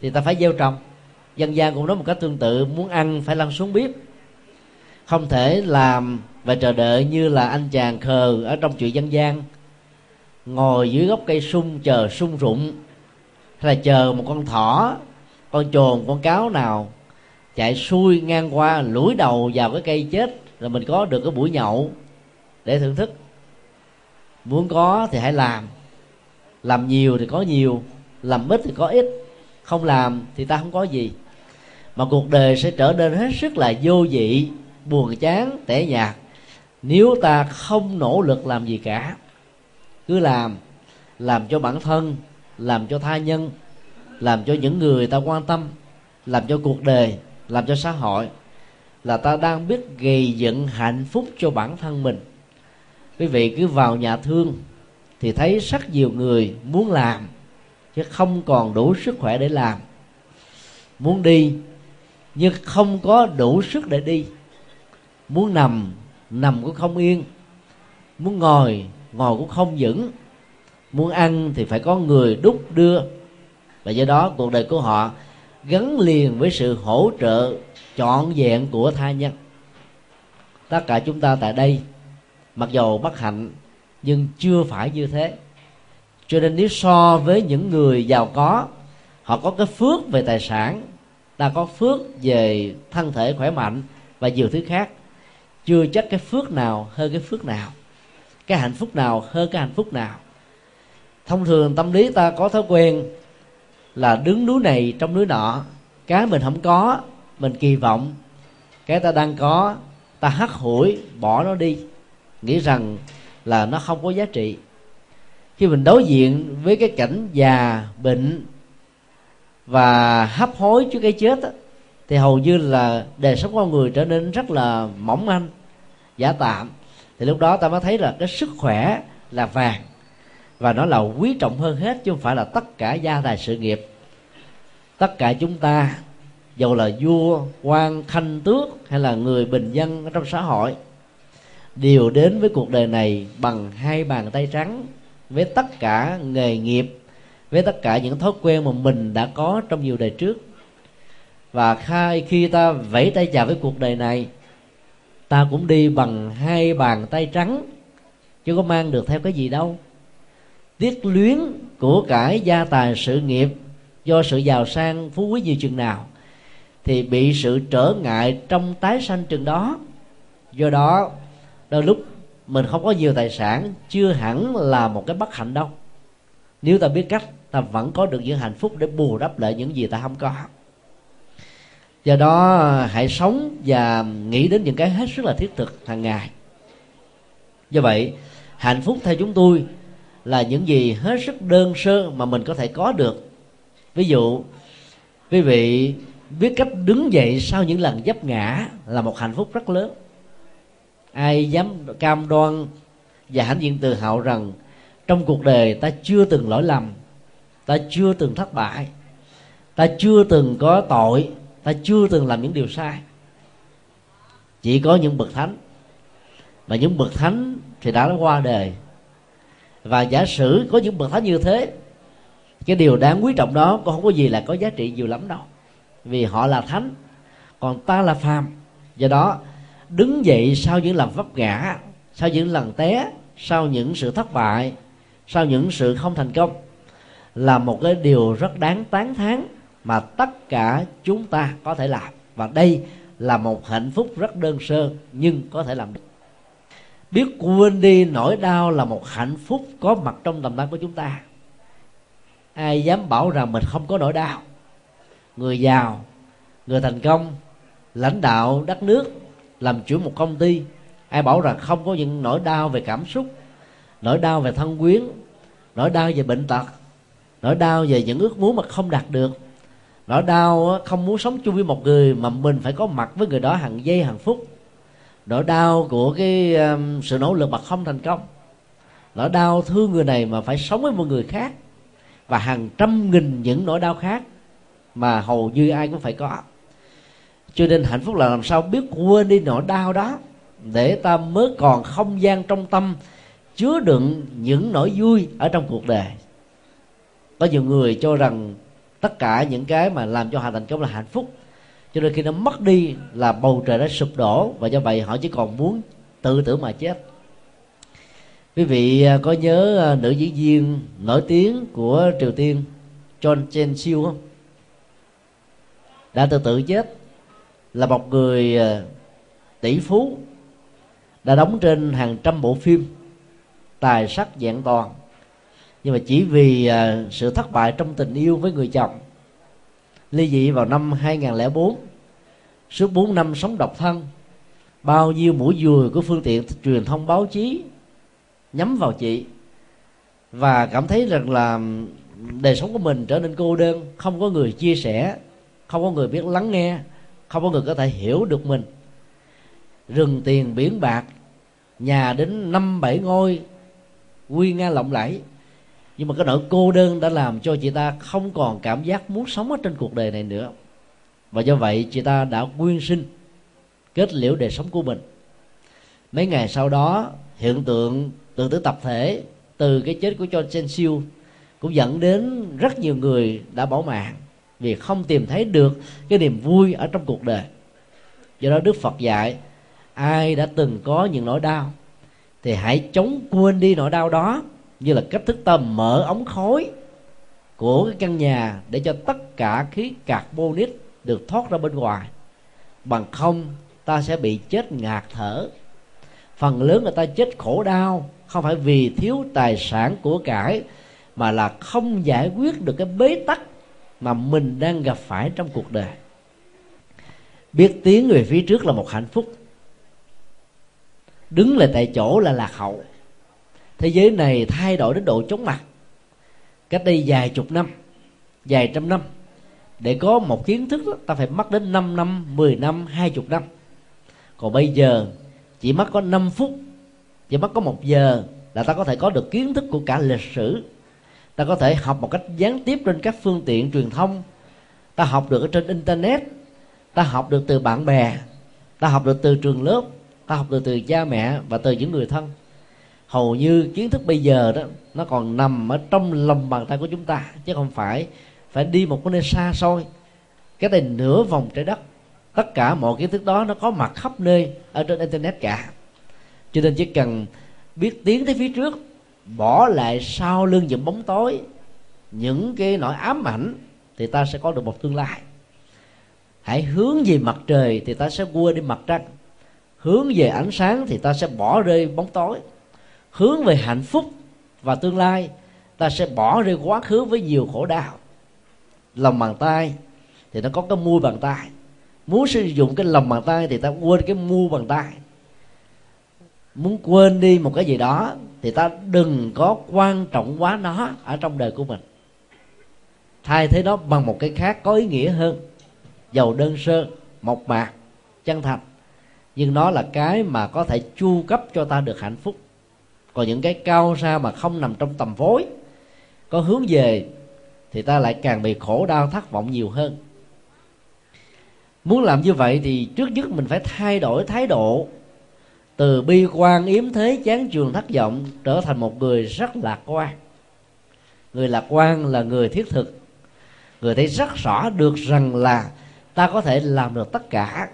thì ta phải gieo trồng. Dân gian cũng nói một cách tương tự, muốn ăn phải lăn xuống bếp. Không thể làm và chờ đợi như là anh chàng khờ ở trong chuyện dân gian. Ngồi dưới gốc cây sung chờ sung rụng, hay là chờ một con thỏ, con chồn, con cáo nào chạy xuôi ngang qua lũi đầu vào cái cây chết, rồi mình có được cái buổi nhậu để thưởng thức muốn có thì hãy làm. Làm nhiều thì có nhiều, làm ít thì có ít. Không làm thì ta không có gì. Mà cuộc đời sẽ trở nên hết sức là vô vị, buồn chán, tẻ nhạt. Nếu ta không nỗ lực làm gì cả, cứ làm làm cho bản thân, làm cho tha nhân, làm cho những người ta quan tâm, làm cho cuộc đời, làm cho xã hội, là ta đang biết gây dựng hạnh phúc cho bản thân mình quý vị cứ vào nhà thương thì thấy rất nhiều người muốn làm, chứ không còn đủ sức khỏe để làm. Muốn đi, nhưng không có đủ sức để đi. Muốn nằm nằm cũng không yên. Muốn ngồi ngồi cũng không vững. Muốn ăn thì phải có người đúc đưa. Và do đó, cuộc đời của họ gắn liền với sự hỗ trợ trọn vẹn của tha nhân. Tất cả chúng ta tại đây mặc dầu bất hạnh, nhưng chưa phải như thế. Cho nên nếu so với những người giàu có, họ có cái phước về tài sản, ta có phước về thân thể khỏe mạnh và nhiều thứ khác. Chưa chắc cái phước nào hơn cái phước nào, cái hạnh phúc nào hơn cái hạnh phúc nào. Thông thường tâm lý ta có thói quen là đứng núi này trong núi nọ, cái mình không có, mình kỳ vọng, cái ta đang có, ta hắt hủi, bỏ nó đi nghĩ rằng là nó không có giá trị. Khi mình đối diện với cái cảnh già bệnh và hấp hối trước cái chết đó, thì hầu như là đời sống con người trở nên rất là mỏng manh giả tạm. Thì lúc đó ta mới thấy là cái sức khỏe là vàng và nó là quý trọng hơn hết chứ không phải là tất cả gia tài sự nghiệp. Tất cả chúng ta dầu là vua quan khanh tước hay là người bình dân trong xã hội đều đến với cuộc đời này bằng hai bàn tay trắng với tất cả nghề nghiệp, với tất cả những thói quen mà mình đã có trong nhiều đời trước. Và khai khi ta vẫy tay chào với cuộc đời này, ta cũng đi bằng hai bàn tay trắng, chứ có mang được theo cái gì đâu. Tiếc luyến của cải gia tài sự nghiệp do sự giàu sang phú quý nhiều chừng nào thì bị sự trở ngại trong tái sanh chừng đó. Do đó đôi lúc, mình không có nhiều tài sản, chưa hẳn là một cái bất hạnh đâu. Nếu ta biết cách, ta vẫn có được những hạnh phúc để bù đắp lại những gì ta không có. Do đó, hãy sống và nghĩ đến những cái hết sức là thiết thực hàng ngày. Do vậy, hạnh phúc theo chúng tôi là những gì hết sức đơn sơ mà mình có thể có được. Ví dụ, quý vị biết cách đứng dậy sau những lần dấp ngã là một hạnh phúc rất lớn ai dám cam đoan và hãnh diện tự hào rằng trong cuộc đời ta chưa từng lỗi lầm, ta chưa từng thất bại, ta chưa từng có tội, ta chưa từng làm những điều sai. Chỉ có những bậc thánh. Mà những bậc thánh thì đã qua đời. Và giả sử có những bậc thánh như thế, cái điều đáng quý trọng đó cũng không có gì là có giá trị nhiều lắm đâu. Vì họ là thánh, còn ta là phàm. Do đó đứng dậy sau những lần vấp ngã, sau những lần té, sau những sự thất bại, sau những sự không thành công là một cái điều rất đáng tán thán mà tất cả chúng ta có thể làm. Và đây là một hạnh phúc rất đơn sơ nhưng có thể làm được. Biết quên đi nỗi đau là một hạnh phúc có mặt trong tầm tay của chúng ta. Ai dám bảo rằng mình không có nỗi đau? Người giàu, người thành công, lãnh đạo đất nước làm chủ một công ty, ai bảo rằng không có những nỗi đau về cảm xúc, nỗi đau về thân quyến, nỗi đau về bệnh tật, nỗi đau về những ước muốn mà không đạt được, nỗi đau không muốn sống chung với một người mà mình phải có mặt với người đó hàng giây, hàng phút, nỗi đau của cái sự nỗ lực mà không thành công, nỗi đau thương người này mà phải sống với một người khác và hàng trăm nghìn những nỗi đau khác mà hầu như ai cũng phải có cho nên hạnh phúc là làm sao biết quên đi nỗi đau đó, để ta mới còn không gian trong tâm, chứa đựng những nỗi vui ở trong cuộc đời. Có nhiều người cho rằng tất cả những cái mà làm cho họ thành công là hạnh phúc. Cho nên khi nó mất đi là bầu trời đã sụp đổ, và do vậy họ chỉ còn muốn tự tử mà chết. Quý vị à, có nhớ à, nữ diễn viên nổi tiếng của triều tiên John Chen Siêu không? Đã tự tử chết là một người ờ, tỷ phú, đã đóng trên hàng trăm bộ phim, tài sắc dạng toàn. Nhưng mà chỉ vì ờ, sự thất bại trong tình yêu với người chồng, ly dị vào năm 2004 suốt 4 năm sống độc thân, bao nhiêu mũi dùi của phương tiện truyền thông báo chí nhắm vào chị và cảm thấy rằng là đời sống của mình trở nên cô đơn, không có người chia sẻ, không có người biết lắng nghe không có người có thể hiểu được mình. Rừng tiền biển bạc, nhà đến năm bảy ngôi, quy nga lộng lẫy. Nhưng mà cái nỗi cô đơn đã làm cho chị ta không còn cảm giác muốn sống ở trên cuộc đời này nữa. Và do vậy chị ta đã quyên sinh, kết liễu đời sống của mình. Mấy ngày sau đó, hiện tượng tự tử tập thể từ cái chết của John Chen cũng dẫn đến rất nhiều người đã bỏ mạng vì không tìm thấy được cái niềm vui ở trong cuộc đời. Do đó đức phật dạy, ai đã từng có những nỗi đau thì hãy chống quên đi nỗi đau đó như là cách thức ta mở ống khói của cái căn nhà để cho tất cả khí carbonic được thoát ra bên ngoài. Bằng không, ta sẽ bị chết ngạt thở. Phần lớn người ta chết khổ đau không phải vì thiếu tài sản của cải mà là không giải quyết được cái bế tắc mà mình đang gặp phải trong cuộc đời. Biết tiến về phía trước là một hạnh phúc. Đứng lại tại chỗ là lạc hậu. Thế giới này thay đổi đến độ chóng mặt. Cách đây vài chục năm vài trăm năm để có một kiến thức đó, ta phải mất đến 5 năm 10 năm 20 năm. Còn bây giờ chỉ mất có 5 phút chỉ mất có một giờ là ta có thể có được kiến thức của cả lịch sử ta có thể học một cách gián tiếp trên các phương tiện truyền thông. Ta học được ở trên internet. Ta học được từ bạn bè. Ta học được từ trường lớp. Ta học được từ cha mẹ và từ những người thân. Hầu như kiến thức bây giờ đó, nó còn nằm ở trong lòng bàn tay của chúng ta, chứ không phải phải đi một cái nơi xa xôi. Cái này nửa vòng trái đất. Tất cả mọi kiến thức đó nó có mặt khắp nơi ở trên internet cả. Cho nên chỉ cần biết tiến tới phía trước bỏ lại sau lưng những bóng tối, những cái nỗi ám ảnh, thì ta sẽ có được một tương lai. Hãy hướng về mặt trời thì ta sẽ quên đi mặt trăng. Hướng về ánh sáng thì ta sẽ bỏ rơi bóng tối. Hướng về hạnh phúc và tương lai, ta sẽ bỏ rơi quá khứ với nhiều khổ đau. Lòng bàn tay thì nó có cái mua bàn tay. Muốn sử dụng cái lòng bàn tay thì ta quên cái mua bàn tay muốn quên đi một cái gì đó thì ta đừng có quan trọng quá nó ở trong đời của mình. Thay thế nó bằng một cái khác có ý nghĩa hơn. Giàu đơn sơ, mộc mạc, chân thành. Nhưng nó là cái mà có thể chu cấp cho ta được hạnh phúc. Còn những cái cao xa mà không nằm trong tầm vối có hướng về thì ta lại càng bị khổ đau thất vọng nhiều hơn. Muốn làm như vậy thì trước nhất mình phải thay đổi thái độ từ bi quan yếm thế chán trường thất vọng, trở thành một người rất lạc quan. Người lạc quan là người thiết thực. Người thấy rất rõ được rằng là ta có thể làm được tất cả.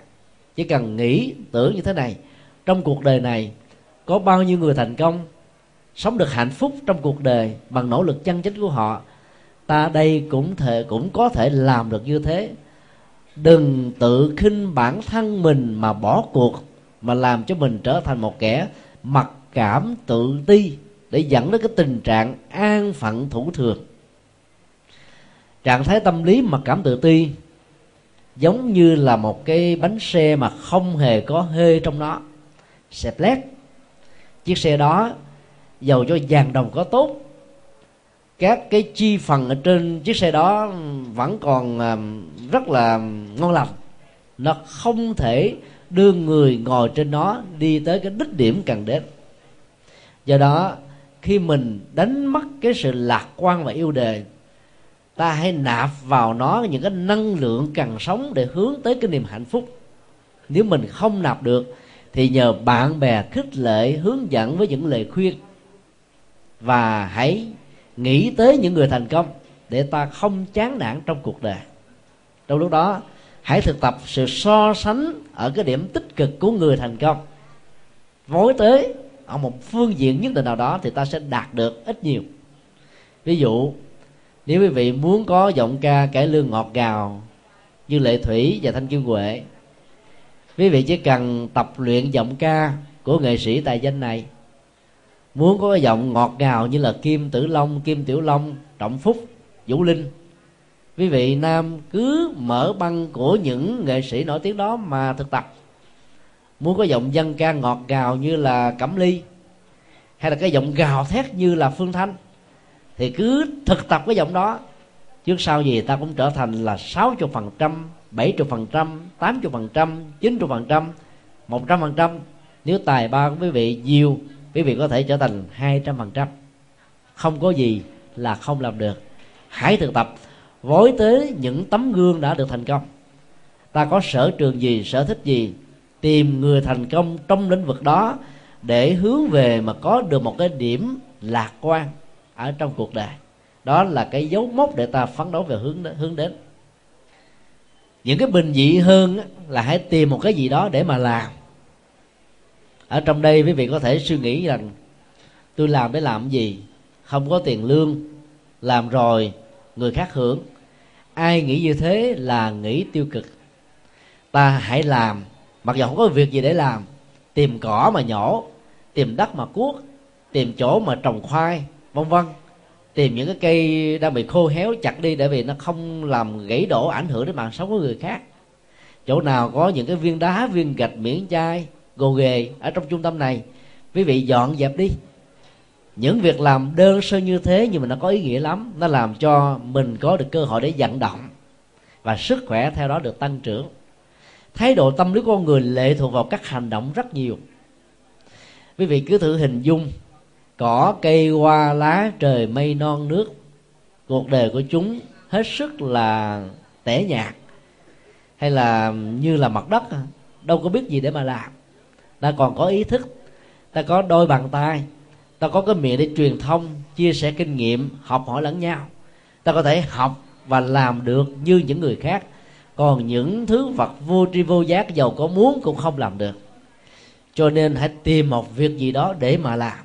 Chỉ cần nghĩ, tưởng như thế này, trong cuộc đời này, có bao nhiêu người thành công, sống được hạnh phúc trong cuộc đời bằng nỗ lực chân chính của họ, ta đây cũng thể, cũng có thể làm được như thế. Đừng tự khinh bản thân mình mà bỏ cuộc mà làm cho mình trở thành một kẻ mặc cảm tự ti để dẫn đến cái tình trạng an phận thủ thường. Trạng thái tâm lý mặc cảm tự ti giống như là một cái bánh xe mà không hề có hơi trong nó, xẹp lét. Chiếc xe đó dầu cho vàng đồng có tốt. Các cái chi phần ở trên chiếc xe đó vẫn còn à, rất là ngon lành. Nó không thể đưa người ngồi trên nó đi tới cái đích điểm cần đến. Do đó, khi mình đánh mất cái sự lạc quan và yêu đời ta hãy nạp vào nó những cái năng lượng cần sống để hướng tới cái niềm hạnh phúc. Nếu mình không nạp được, thì nhờ bạn bè khích lệ, hướng dẫn với những lời khuyên. Và hãy nghĩ tới những người thành công để ta không chán nản trong cuộc đời. Trong lúc đó hãy thực tập sự so sánh ở cái điểm tích cực của người thành công. Vối tới ở một phương diện nhất định nào đó thì ta sẽ đạt được ít nhiều. Ví dụ, nếu quý vị muốn có giọng ca cải lương ngọt ngào như lệ thủy và thanh kim huệ, quý vị chỉ cần tập luyện giọng ca của nghệ sĩ tài danh này. Muốn có giọng ngọt ngào như là kim tử long, kim tiểu long, trọng phúc, vũ linh quý vị nam cứ mở băng của những nghệ sĩ nổi tiếng đó mà thực tập. Muốn có giọng dân ca ngọt ngào như là cẩm ly, hay là cái giọng gào thét như là phương thanh, thì cứ thực tập cái giọng đó. Trước sau gì ta cũng trở thành là 60 phần trăm 70 phần trăm 80 phần trăm 90 phần trăm 100 phần trăm. Nếu tài ba của quý vị nhiều, quý vị có thể trở thành 200 phần trăm. Không có gì là không làm được. Hãy thực tập vối tới những tấm gương đã được thành công. Ta có sở trường gì sở thích gì tìm người thành công trong lĩnh vực đó để hướng về mà có được một cái điểm lạc quan ở trong cuộc đời. Đó là cái dấu mốc để ta phấn đấu về hướng đến, hướng đến. Những cái bình dị hơn là hãy tìm một cái gì đó để mà làm. Ở trong đây quý vị có thể suy nghĩ rằng tôi làm để làm gì? Không có tiền lương làm rồi người khác hưởng ai nghĩ như thế là nghĩ tiêu cực. Ta hãy làm, mặc dù không có việc gì để làm, tìm cỏ mà nhổ, tìm đất mà cuốc, tìm chỗ mà trồng khoai, vân vân. Tìm những cái cây đang bị khô héo chặt đi để vì nó không làm gãy đổ ảnh hưởng đến mạng sống của người khác. Chỗ nào có những cái viên đá, viên gạch miễn chai, gồ ghề ở trong trung tâm này, quý vị dọn dẹp đi những việc làm đơn sơ như thế nhưng mà nó có ý nghĩa lắm. Nó làm cho mình có được cơ hội để vận động và sức khỏe theo đó được tăng trưởng. Thái độ tâm lý của con người lệ thuộc vào các hành động rất nhiều. Quý vị cứ thử hình dung, cỏ, cây, hoa, lá, trời, mây, non, nước, cuộc đời của chúng hết sức là tẻ nhạt hay là như là mặt đất à, đâu có biết gì để mà làm. Ta còn có ý thức, ta có đôi bàn tay ta có cái miệng để truyền thông chia sẻ kinh nghiệm học hỏi lẫn nhau. Ta có thể học và làm được như những người khác. Còn những thứ vật vô tri vô giác giàu có muốn cũng không làm được. Cho nên hãy tìm một việc gì đó để mà làm.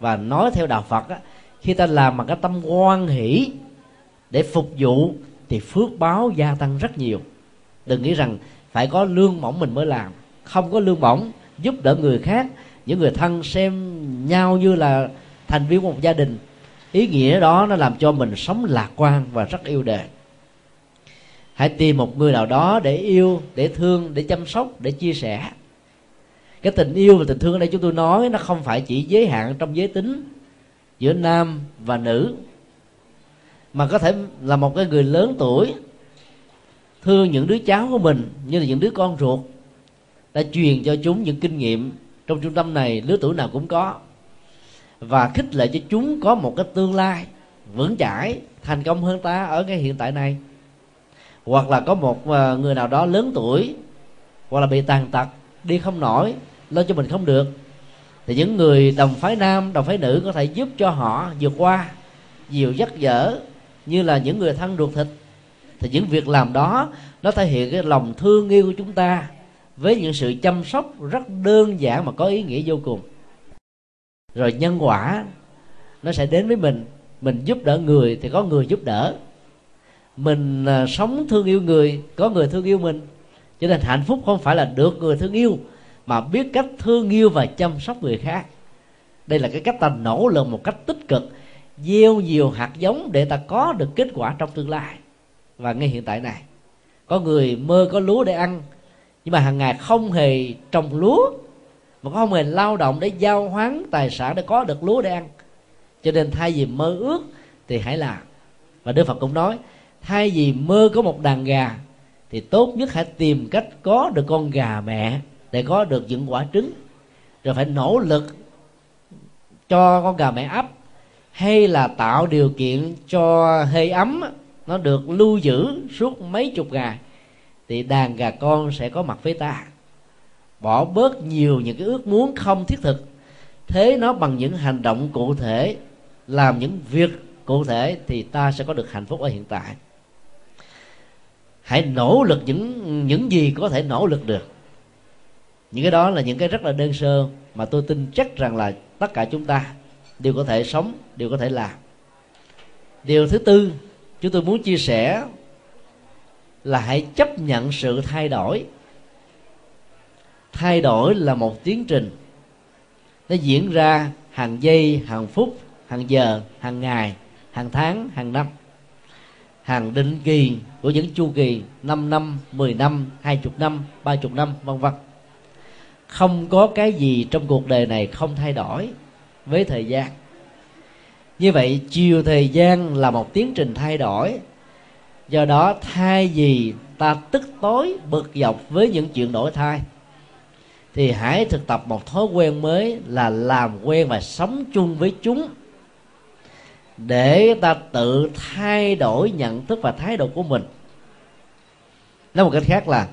Và nói theo đạo phật á, khi ta làm bằng cái tâm quan hỷ để phục vụ thì phước báo gia tăng rất nhiều. Đừng nghĩ rằng phải có lương bổng mình mới làm. Không có lương bổng giúp đỡ người khác những người thân xem nhau như là thành viên của một gia đình. Ý nghĩa đó nó làm cho mình sống lạc quan và rất yêu đời. Hãy tìm một người nào đó để yêu, để thương, để chăm sóc, để chia sẻ. Cái tình yêu và tình thương ở đây chúng tôi nói nó không phải chỉ giới hạn trong giới tính giữa nam và nữ, mà có thể là một cái người lớn tuổi thương những đứa cháu của mình như là những đứa con ruột đã truyền cho chúng những kinh nghiệm trong trung tâm này, lứa tuổi nào cũng có. Và khích lệ cho chúng có một cái tương lai vững chãi, thành công hơn ta ở cái hiện tại này. Hoặc là có một ờ, người nào đó lớn tuổi, hoặc là bị tàn tật, đi không nổi, lo cho mình không được, thì những người đồng phái nam, đồng phái nữ có thể giúp cho họ vượt qua nhiều giấc dở như là những người thân ruột thịt. Thì những việc làm đó, nó thể hiện cái lòng thương yêu của chúng ta với những sự chăm sóc rất đơn giản mà có ý nghĩa vô cùng. Rồi nhân quả, nó sẽ đến với mình. Mình giúp đỡ người thì có người giúp đỡ. Mình à, sống thương yêu người, có người thương yêu mình. Cho nên hạnh phúc không phải là được người thương yêu, mà biết cách thương yêu và chăm sóc người khác. Đây là cái cách ta nỗ lực một cách tích cực, gieo nhiều hạt giống để ta có được kết quả trong tương lai. Và ngay hiện tại này, có người mơ có lúa để ăn nhưng mà hàng ngày không hề trồng lúa, mà không hề lao động để giao hoán tài sản để có được lúa để ăn. Cho nên thay vì mơ ước thì hãy làm. Và đức phật cũng nói, thay vì mơ có một đàn gà thì tốt nhất hãy tìm cách có được con gà mẹ để có được những quả trứng. Rồi phải nỗ lực cho con gà mẹ ấp, hay là tạo điều kiện cho hơi ấm nó được lưu giữ suốt mấy chục ngày thì đàn gà con sẽ có mặt với ta. Bỏ bớt nhiều những cái ước muốn không thiết thực. Thế nó bằng những hành động cụ thể, làm những việc cụ thể thì ta sẽ có được hạnh phúc ở hiện tại. Hãy nỗ lực những những gì có thể nỗ lực được. Những cái đó là những cái rất là đơn sơ mà tôi tin chắc rằng là tất cả chúng ta đều có thể sống, đều có thể làm. Điều thứ tư, chúng tôi muốn chia sẻ là hãy chấp nhận sự thay đổi. Thay đổi là một tiến trình. Nó diễn ra hàng giây, hàng phút, hàng giờ, hàng ngày, hàng tháng, hàng năm. Hàng định kỳ của những chu kỳ 5 năm 10 năm 20 năm 30 năm, vân vân. Không có cái gì trong cuộc đời này không thay đổi với thời gian. Như vậy, chiều thời gian là một tiến trình thay đổi do đó, thay vì ta tức tối, bực dọc với những chuyện đổi thay, thì hãy thực tập một thói quen mới là làm quen và sống chung với chúng để ta tự thay đổi nhận thức và thái độ của mình. Nói một cách khác là,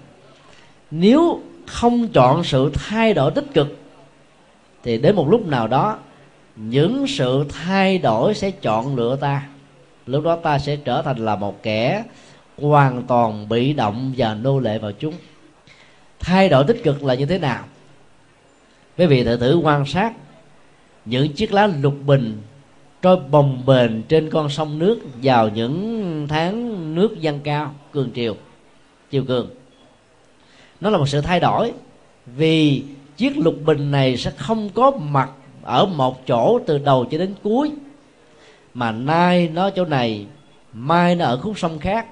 nếu không chọn sự thay đổi tích cực, thì đến một lúc nào đó, những sự thay đổi sẽ chọn lựa ta lúc đó ta sẽ trở thành là một kẻ hoàn toàn bị động và nô lệ vào chúng. Thay đổi tích cực là như thế nào? Quý vị thử thử quan sát những chiếc lá lục bình trôi bồng bềnh trên con sông nước vào những tháng nước dâng cao, cường triều, chiều cường. Nó là một sự thay đổi vì chiếc lục bình này sẽ không có mặt ở một chỗ từ đầu cho đến cuối mà nay nó chỗ này, mai nó ở khúc sông khác.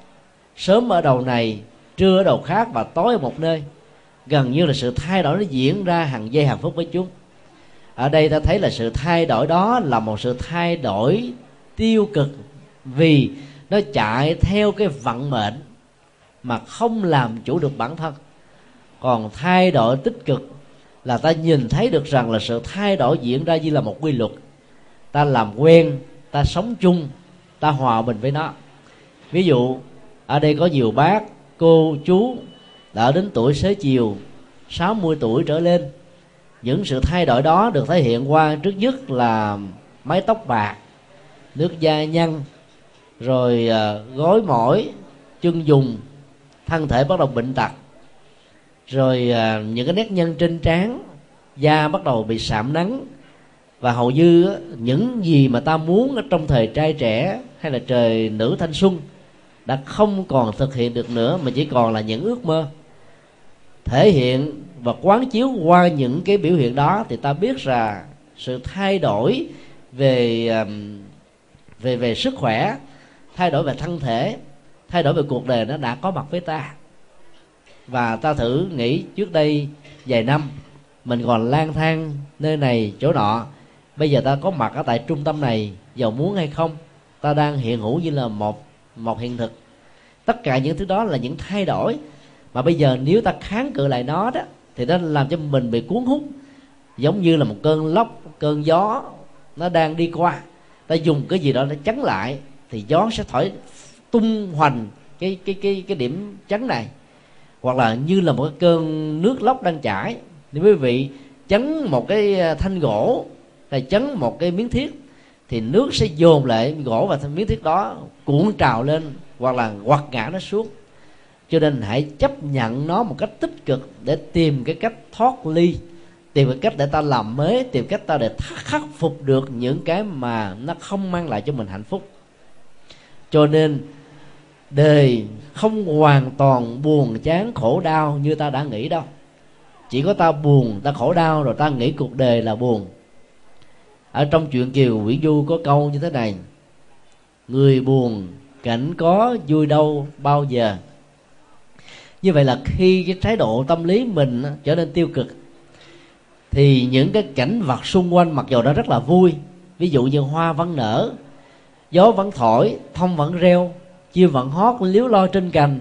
Sớm ở đầu này, trưa ở đầu khác và tối ở một nơi. Gần như là sự thay đổi nó diễn ra hàng giây, hàng phút với chúng ở đây ta thấy là sự thay đổi đó là một sự thay đổi tiêu cực vì nó chạy theo cái vận mệnh mà không làm chủ được bản thân. Còn thay đổi tích cực là ta nhìn thấy được rằng là sự thay đổi diễn ra như là một quy luật. Ta làm quen ta sống chung, ta hòa bình với nó. Ví dụ, ở đây có nhiều bác, cô, chú, đã đến tuổi xế chiều 60 tuổi trở lên. Những sự thay đổi đó được thể hiện qua trước nhất là mái tóc bạc, nước da nhăn, rồi ờ, gối mỏi, chân dùng, thân thể bắt đầu bệnh tật, rồi ờ, những cái nét nhân trên trán, da bắt đầu bị sạm nắng và hầu như những gì mà ta muốn ở trong thời trai trẻ hay là trời nữ thanh xuân đã không còn thực hiện được nữa, mà chỉ còn là những ước mơ. Thể hiện và quán chiếu qua những cái biểu hiện đó thì ta biết là sự thay đổi về về về sức khỏe, thay đổi về thân thể, thay đổi về cuộc đời nó đã có mặt với ta. Và ta thử nghĩ trước đây vài năm mình còn lang thang nơi này, chỗ nọ bây giờ ta có mặt ở tại trung tâm này, giàu muốn hay không? Ta đang hiện hữu như là một một hiện thực. Tất cả những thứ đó là những thay đổi. Mà bây giờ nếu ta kháng cự lại nó đó, thì nó làm cho mình bị cuốn hút. Giống như là một cơn lốc, cơn gió, nó đang đi qua. Ta dùng cái gì đó để chắn lại, thì gió sẽ thổi tung hoành cái cái cái cái điểm chắn này. Hoặc là như là một cái cơn nước lốc đang chảy. Nếu quý vị chấn một cái à, thanh gỗ ta chấn một cái miếng thiết, thì nước sẽ dồn lại gỗ và miếng thiết đó, cuộn trào lên, hoặc là quật ngã nó xuống. Cho nên hãy chấp nhận nó một cách tích cực để tìm cái cách thoát ly, tìm cái cách để ta làm mới, tìm cách ta để khắc phục được những cái mà nó không mang lại cho mình hạnh phúc. Cho nên, đời không hoàn toàn buồn chán khổ đau như ta đã nghĩ đâu. Chỉ có ta buồn, ta khổ đau rồi ta nghĩ cuộc đời là buồn ở trong chuyện kiều nguyễn du có câu như thế này. Người buồn, cảnh có, vui đâu, bao giờ. Như vậy là khi cái thái độ tâm lý mình trở nên tiêu cực, thì những cái cảnh vật xung quanh mặc dù nó rất là vui, ví dụ như hoa vẫn nở, gió vẫn thổi, thông vẫn reo chim vẫn hót liếu lo trên cành,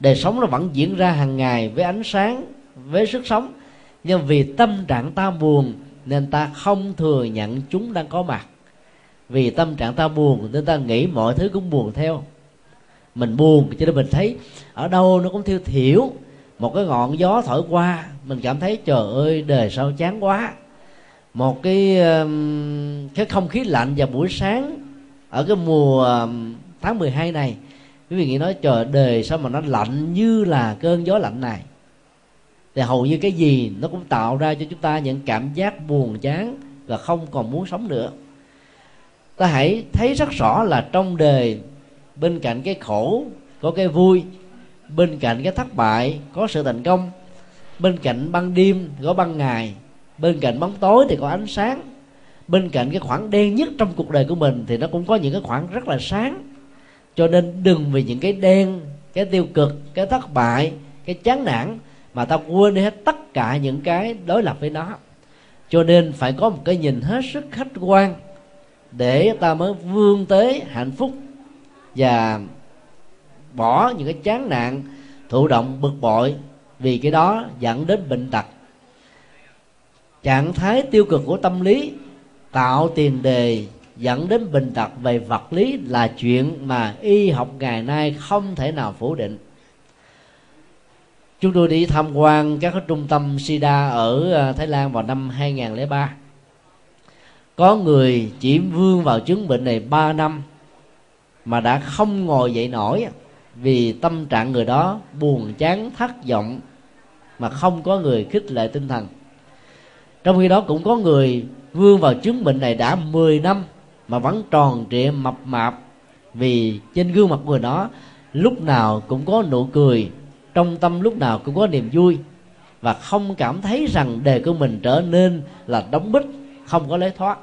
đời sống nó vẫn diễn ra hàng ngày với ánh sáng, với sức sống. Nhưng vì tâm trạng ta buồn nên ta không thừa nhận chúng đang có mặt. Vì tâm trạng ta buồn, nên ta nghĩ mọi thứ cũng buồn theo. Mình buồn cho nên mình thấy ở đâu nó cũng thiêu thiểu. Một cái ngọn gió thổi qua, mình cảm thấy trời ơi, đời sao chán quá. Một cái um, cái không khí lạnh vào buổi sáng ở cái mùa um, tháng 12 này, quý vị nghĩ nói trời, đời sao mà nó lạnh như là cơn gió lạnh này? Thì hầu như cái gì nó cũng tạo ra cho chúng ta những cảm giác buồn chán và không còn muốn sống nữa. Ta hãy thấy rất rõ là trong đời, bên cạnh cái khổ, có cái vui, bên cạnh cái thất bại, có sự thành công, bên cạnh ban đêm, có ban ngày, bên cạnh bóng tối thì có ánh sáng, bên cạnh cái khoảng đen nhất trong cuộc đời của mình thì nó cũng có những cái khoảng rất là sáng. Cho nên đừng vì những cái đen, cái tiêu cực, cái thất bại, cái chán nản mà ta quên đi hết tất cả những cái đối lập với nó. Cho nên phải có một cái nhìn hết sức khách quan để ta mới vươn tới hạnh phúc và bỏ những cái chán nạn thụ động, bực bội vì cái đó dẫn đến bệnh tật. Trạng thái tiêu cực của tâm lý tạo tiền đề dẫn đến bệnh tật về vật lý là chuyện mà y học ngày nay không thể nào phủ định chúng tôi đi tham quan các trung tâm sida ở à, Thái Lan vào năm 2003 có người chỉ vương vào chứng bệnh này 3 năm mà đã không ngồi dậy nổi vì tâm trạng người đó buồn chán, thất vọng mà không có người khích lệ tinh thần. Trong khi đó cũng có người vương vào chứng bệnh này đã 10 năm mà vẫn tròn trịa mập mạp vì trên gương mặt người đó lúc nào cũng có nụ cười trong tâm lúc nào cũng có niềm vui và không cảm thấy rằng đề của mình trở nên là đóng bích, không có lấy thoát.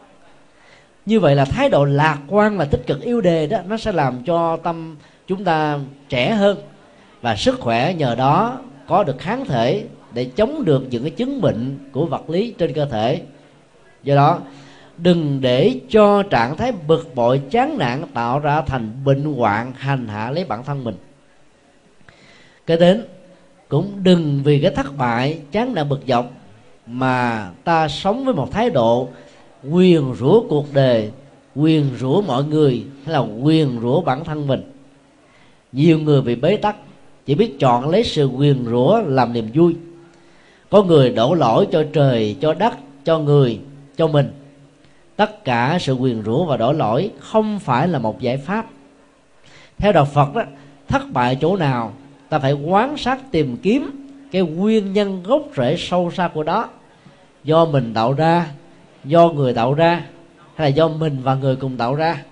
Như vậy là thái độ lạc quan và tích cực yêu đề đó, nó sẽ làm cho tâm chúng ta trẻ hơn và sức khỏe nhờ đó có được kháng thể để chống được những cái chứng bệnh của vật lý trên cơ thể. Do đó, đừng để cho trạng thái bực bội, chán nản tạo ra thành bệnh hoạn hành hạ lấy bản thân mình cái đến, cũng đừng vì cái thất bại, chán nản bực dọc mà ta sống với một thái độ quyền rủa cuộc đời, quyền rủa mọi người hay là quyền rủa bản thân mình. Nhiều người bị bế tắc, chỉ biết chọn lấy sự quyền rủa làm niềm vui. Có người đổ lỗi cho trời, cho đất, cho người, cho mình. Tất cả sự quyền rủa và đổ lỗi không phải là một giải pháp. Theo đạo phật đó, thất bại chỗ nào ta phải quán sát tìm kiếm cái nguyên nhân gốc rễ sâu xa của đó. Do mình tạo ra, do người tạo ra, hay là do mình và người cùng tạo ra.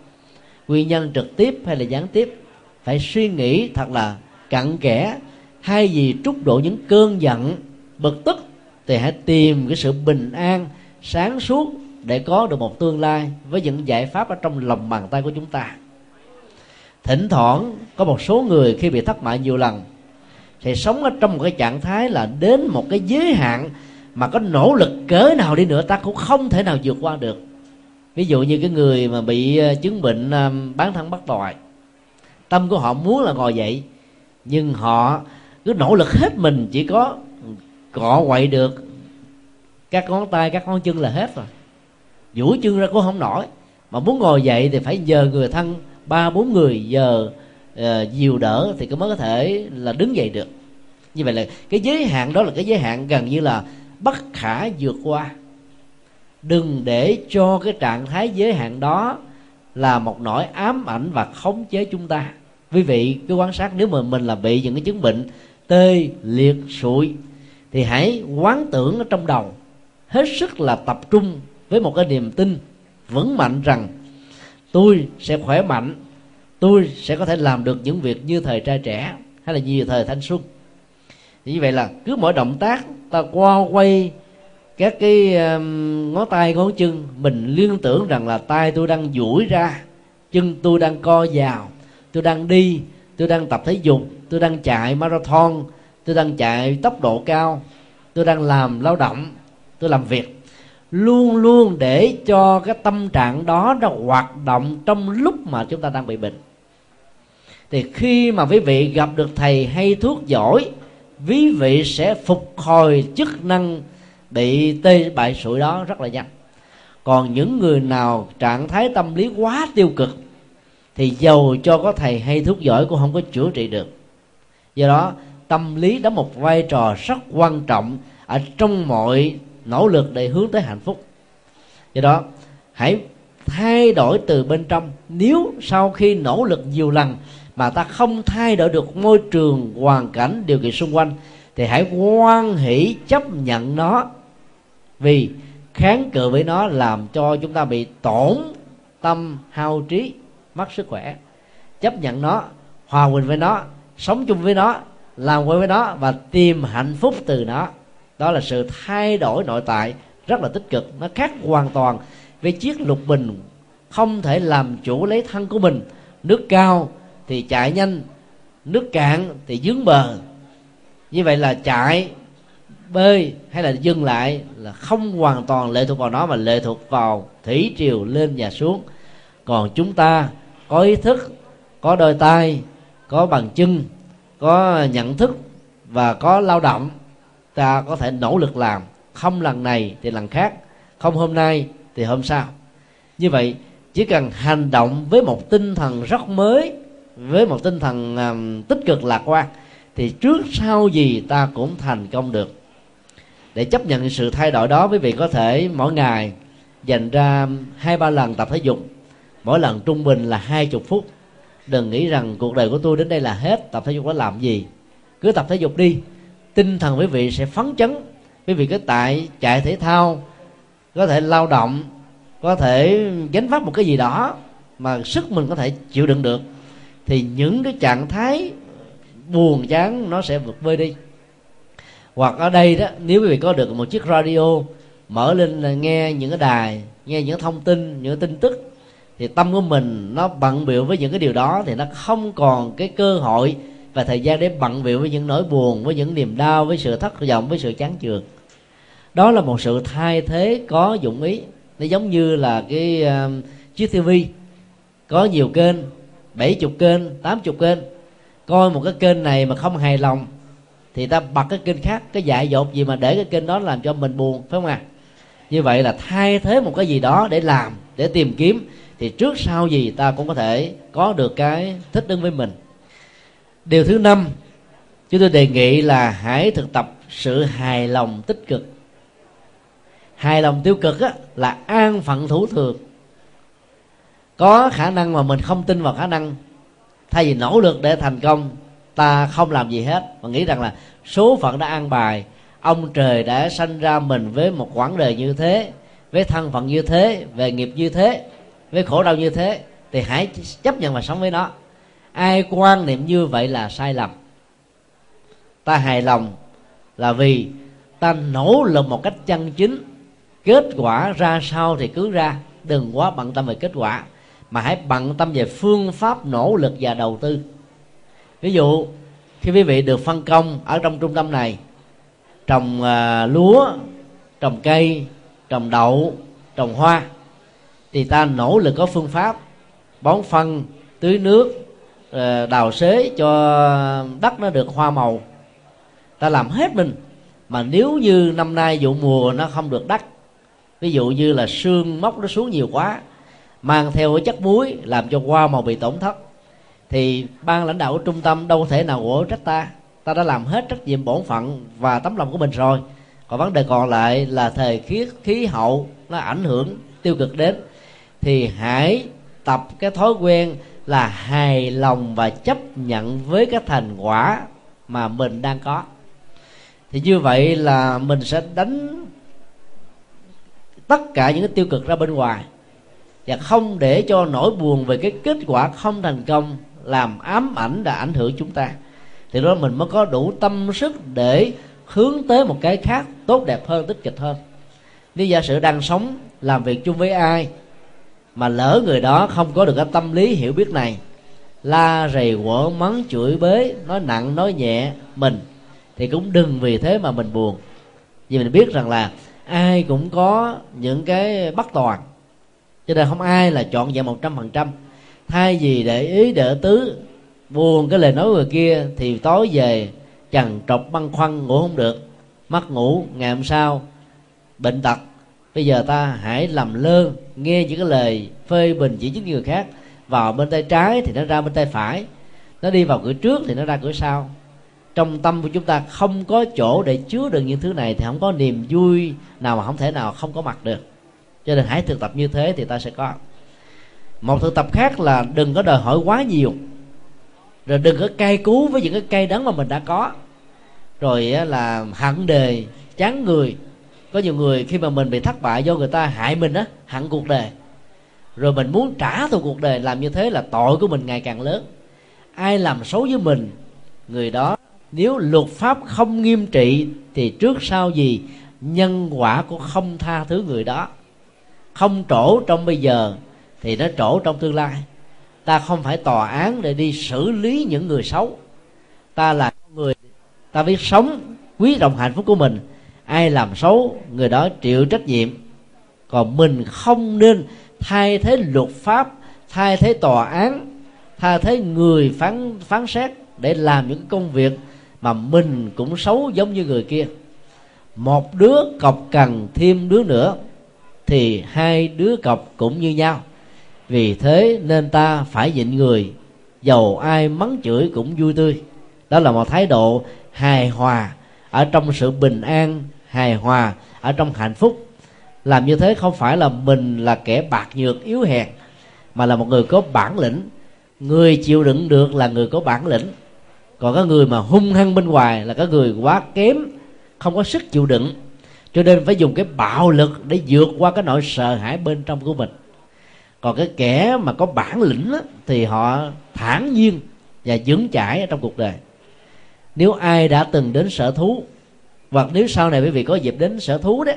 Nguyên nhân trực tiếp hay là gián tiếp? Phải suy nghĩ thật là cặn kẽ. Hay vì trút độ những cơn giận, bực tức, thì hãy tìm cái sự bình an, sáng suốt để có được một tương lai với những giải pháp ở trong lòng bàn tay của chúng ta thỉnh thoảng có một số người khi bị thất bại nhiều lần, thì sống ở trong một cái trạng thái là đến một cái giới hạn mà có nỗ lực cỡ nào đi nữa ta cũng không thể nào vượt qua được. Ví dụ như cái người mà bị ờ, chứng bệnh ờ, bán thân bắt đòi tâm của họ muốn là ngồi dậy, nhưng họ cứ nỗ lực hết mình, chỉ có cọ quậy được. Các ngón tay, các ngón chân là hết rồi. Duỗi chân ra cũng không nổi, mà muốn ngồi dậy thì phải nhờ người thân ba bốn người giờ uh, dìu đỡ thì mới có thể là đứng dậy được. Như vậy là cái giới hạn đó là cái giới hạn gần như là bất khả vượt qua. Đừng để cho cái trạng thái giới hạn đó là một nỗi ám ảnh và khống chế chúng ta. Quý vị cứ quan sát nếu mà mình là bị những cái chứng bệnh tê liệt sụi thì hãy quán tưởng ở trong đầu. Hết sức là tập trung với một cái niềm tin vững mạnh rằng tôi sẽ khỏe mạnh. Tôi sẽ có thể làm được những việc như thời trai trẻ hay là như thời thanh xuân. Như vậy là cứ mỗi động tác ta qua quay các cái um, ngón tay ngón chân mình liên tưởng rằng là tay tôi đang duỗi ra chân tôi đang co vào tôi đang đi tôi đang tập thể dục tôi đang chạy marathon tôi đang chạy tốc độ cao tôi đang làm lao động tôi làm việc luôn luôn để cho cái tâm trạng đó nó hoạt động trong lúc mà chúng ta đang bị bệnh. Thì khi mà quý vị gặp được thầy hay thuốc giỏi, quý vị sẽ phục hồi chức năng bị tê bại sụi đó rất là nhanh. Còn những người nào trạng thái tâm lý quá tiêu cực, thì giàu cho có thầy hay thuốc giỏi cũng không có chữa trị được. Do đó, tâm lý đóng một vai trò rất quan trọng ở trong mọi nỗ lực để hướng tới hạnh phúc. Do đó, hãy thay đổi từ bên trong. Nếu sau khi nỗ lực nhiều lần mà ta không thay đổi được môi trường, hoàn cảnh, điều kiện xung quanh, thì hãy quan hỷ chấp nhận nó. Vì kháng cự với nó làm cho chúng ta bị tổn tâm, hao trí, mất sức khỏe. Chấp nhận nó, hòa bình với nó, sống chung với nó, làm quen với nó và tìm hạnh phúc từ nó đó là sự thay đổi nội tại rất là tích cực, nó khác hoàn toàn với chiếc lục bình không thể làm chủ lấy thân của mình. Nước cao thì chạy nhanh, nước cạn thì dướng bờ. Như vậy là chạy, bơi hay là dừng lại là không hoàn toàn lệ thuộc vào nó mà lệ thuộc vào thủy triều lên và xuống. Còn chúng ta có ý thức, có đôi tay, có bằng chân, có nhận thức và có lao động ta có thể nỗ lực làm. Không lần này thì lần khác không hôm nay thì hôm sau. Như vậy chỉ cần hành động với một tinh thần rất mới với một tinh thần um, tích cực lạc quan thì trước sau gì ta cũng thành công được. Để chấp nhận sự thay đổi đó quý vị có thể mỗi ngày dành ra hai ba lần tập thể dục. Mỗi lần trung bình là hai chục phút. Đừng nghĩ rằng cuộc đời của tôi đến đây là hết tập thể dục có làm gì? Cứ tập thể dục đi tinh thần quý vị sẽ phấn chấn. Quý vị cứ tại chạy thể thao, có thể lao động, có thể gánh vác một cái gì đó mà sức mình có thể chịu đựng được, thì những cái trạng thái buồn chán nó sẽ vượt vơi đi. Hoặc ở đây đó, nếu quý vị có được một chiếc radio, mở lên là nghe những cái đài, nghe những thông tin, những tin tức, thì tâm của mình nó bận biểu với những cái điều đó thì nó không còn cái cơ hội và thời gian để bận biểu với những nỗi buồn với những niềm đau với sự thất vọng với sự chán chường. Đó là một sự thay thế có dụng ý. Nó giống như là cái uh, chiếc tivi có nhiều kênh 70 kênh 80 kênh. Coi một cái kênh này mà không hài lòng thì ta bật cái kênh khác cái dại dột gì mà để cái kênh đó làm cho mình buồn phải không ạ? À? như vậy là thay thế một cái gì đó để làm để tìm kiếm thì trước sau gì ta cũng có thể có được cái thích ứng với mình điều thứ năm chúng tôi đề nghị là hãy thực tập sự hài lòng tích cực. Hài lòng tiêu cực á, là an phận thủ thường. Có khả năng mà mình không tin vào khả năng thay vì nỗ lực để thành công ta không làm gì hết. Và nghĩ rằng là số phận đã an bài ông trời đã sanh ra mình với một quãng đời như thế với thân phận như thế về nghiệp như thế với khổ đau như thế thì hãy chấp nhận và sống với nó ai quan niệm như vậy là sai lầm. Ta hài lòng là vì ta nỗ lực một cách chân chính. Kết quả ra sao thì cứ ra. Đừng quá bận tâm về kết quả mà hãy bận tâm về phương pháp nỗ lực và đầu tư. Ví dụ khi quý vị được phân công ở trong trung tâm này trồng uh, lúa trồng cây trồng đậu trồng hoa thì ta nỗ lực có phương pháp bón phân tưới nước Ờ, đào xế cho đất nó được hoa màu. Ta làm hết mình. Mà nếu như năm nay vụ mùa nó không được đắt ví dụ như là sương móc nó xuống nhiều quá, mang theo cái chất muối làm cho hoa màu bị tổn thất, thì ban lãnh đạo của trung tâm đâu thể nào của trách ta. Ta đã làm hết trách nhiệm bổn phận và tấm lòng của mình rồi. Còn vấn đề còn lại là thời khiết khí hậu nó ảnh hưởng tiêu cực đến, thì hãy tập cái thói quen là hài lòng và chấp nhận với cái thành quả mà mình đang có. Thì như vậy là mình sẽ đánh tất cả những cái tiêu cực ra bên ngoài và không để cho nỗi buồn về cái kết quả không thành công làm ám ảnh và ảnh hưởng chúng ta. Thì đó mình mới có đủ tâm sức để hướng tới một cái khác tốt đẹp hơn, tích cực hơn. Nếu giả sử đang sống làm việc chung với ai mà lỡ người đó không có được cái tâm lý hiểu biết này, la rầy quở mắng chửi bới nói nặng, nói nhẹ mình, thì cũng đừng vì thế mà mình buồn. Vì mình biết rằng là ai cũng có những cái bất toàn, cho nên không ai là chọn vẹn một trăm phần trăm. Thay vì để ý, để tứ, buồn cái lời nói người kia, thì tối về chằn trọc băn khoăn ngủ không được, mất ngủ ngày hôm sau, bệnh tật bây giờ ta hãy làm lơ, nghe những cái lời phê bình chỉ trích người khác vào bên tay trái thì nó ra bên tay phải. Nó đi vào cửa trước thì nó ra cửa sau. Trong tâm của chúng ta không có chỗ để chứa đựng những thứ này thì không có niềm vui nào mà không thể nào không có mặt được. Cho nên hãy thực tập như thế thì ta sẽ có. Một thực tập khác là đừng có đòi hỏi quá nhiều. Rồi đừng có cay cú với những cái cây đắng mà mình đã có. Rồi là hận đề, chán người có nhiều người khi mà mình bị thất bại do người ta hại mình á, hẳn cuộc đời. Rồi mình muốn trả thù cuộc đời, làm như thế là tội của mình ngày càng lớn. Ai làm xấu với mình, người đó nếu luật pháp không nghiêm trị thì trước sau gì nhân quả của không tha thứ người đó. Không trổ trong bây giờ thì nó trổ trong tương lai. Ta không phải tòa án để đi xử lý những người xấu. Ta là người, ta biết sống quý trọng hạnh phúc của mình ai làm xấu, người đó chịu trách nhiệm. Còn mình không nên thay thế luật pháp, thay thế tòa án, thay thế người phán phán xét để làm những công việc mà mình cũng xấu giống như người kia. Một đứa cọc cần thêm đứa nữa, thì hai đứa cọc cũng như nhau. Vì thế nên ta phải nhịn người, dầu ai mắng chửi cũng vui tươi. Đó là một thái độ hài hòa ở trong sự bình an hài hòa ở trong hạnh phúc. Làm như thế không phải là mình là kẻ bạc nhược yếu hèn mà là một người có bản lĩnh. Người chịu đựng được là người có bản lĩnh. Còn cái người mà hung hăng bên ngoài là cái người quá kém không có sức chịu đựng. Cho nên phải dùng cái bạo lực để vượt qua cái nỗi sợ hãi bên trong của mình. Còn cái kẻ mà có bản lĩnh á, thì họ thản nhiên và vững chãi ở trong cuộc đời. Nếu ai đã từng đến sở thú hoặc nếu sau này quý vị có dịp đến sở thú đấy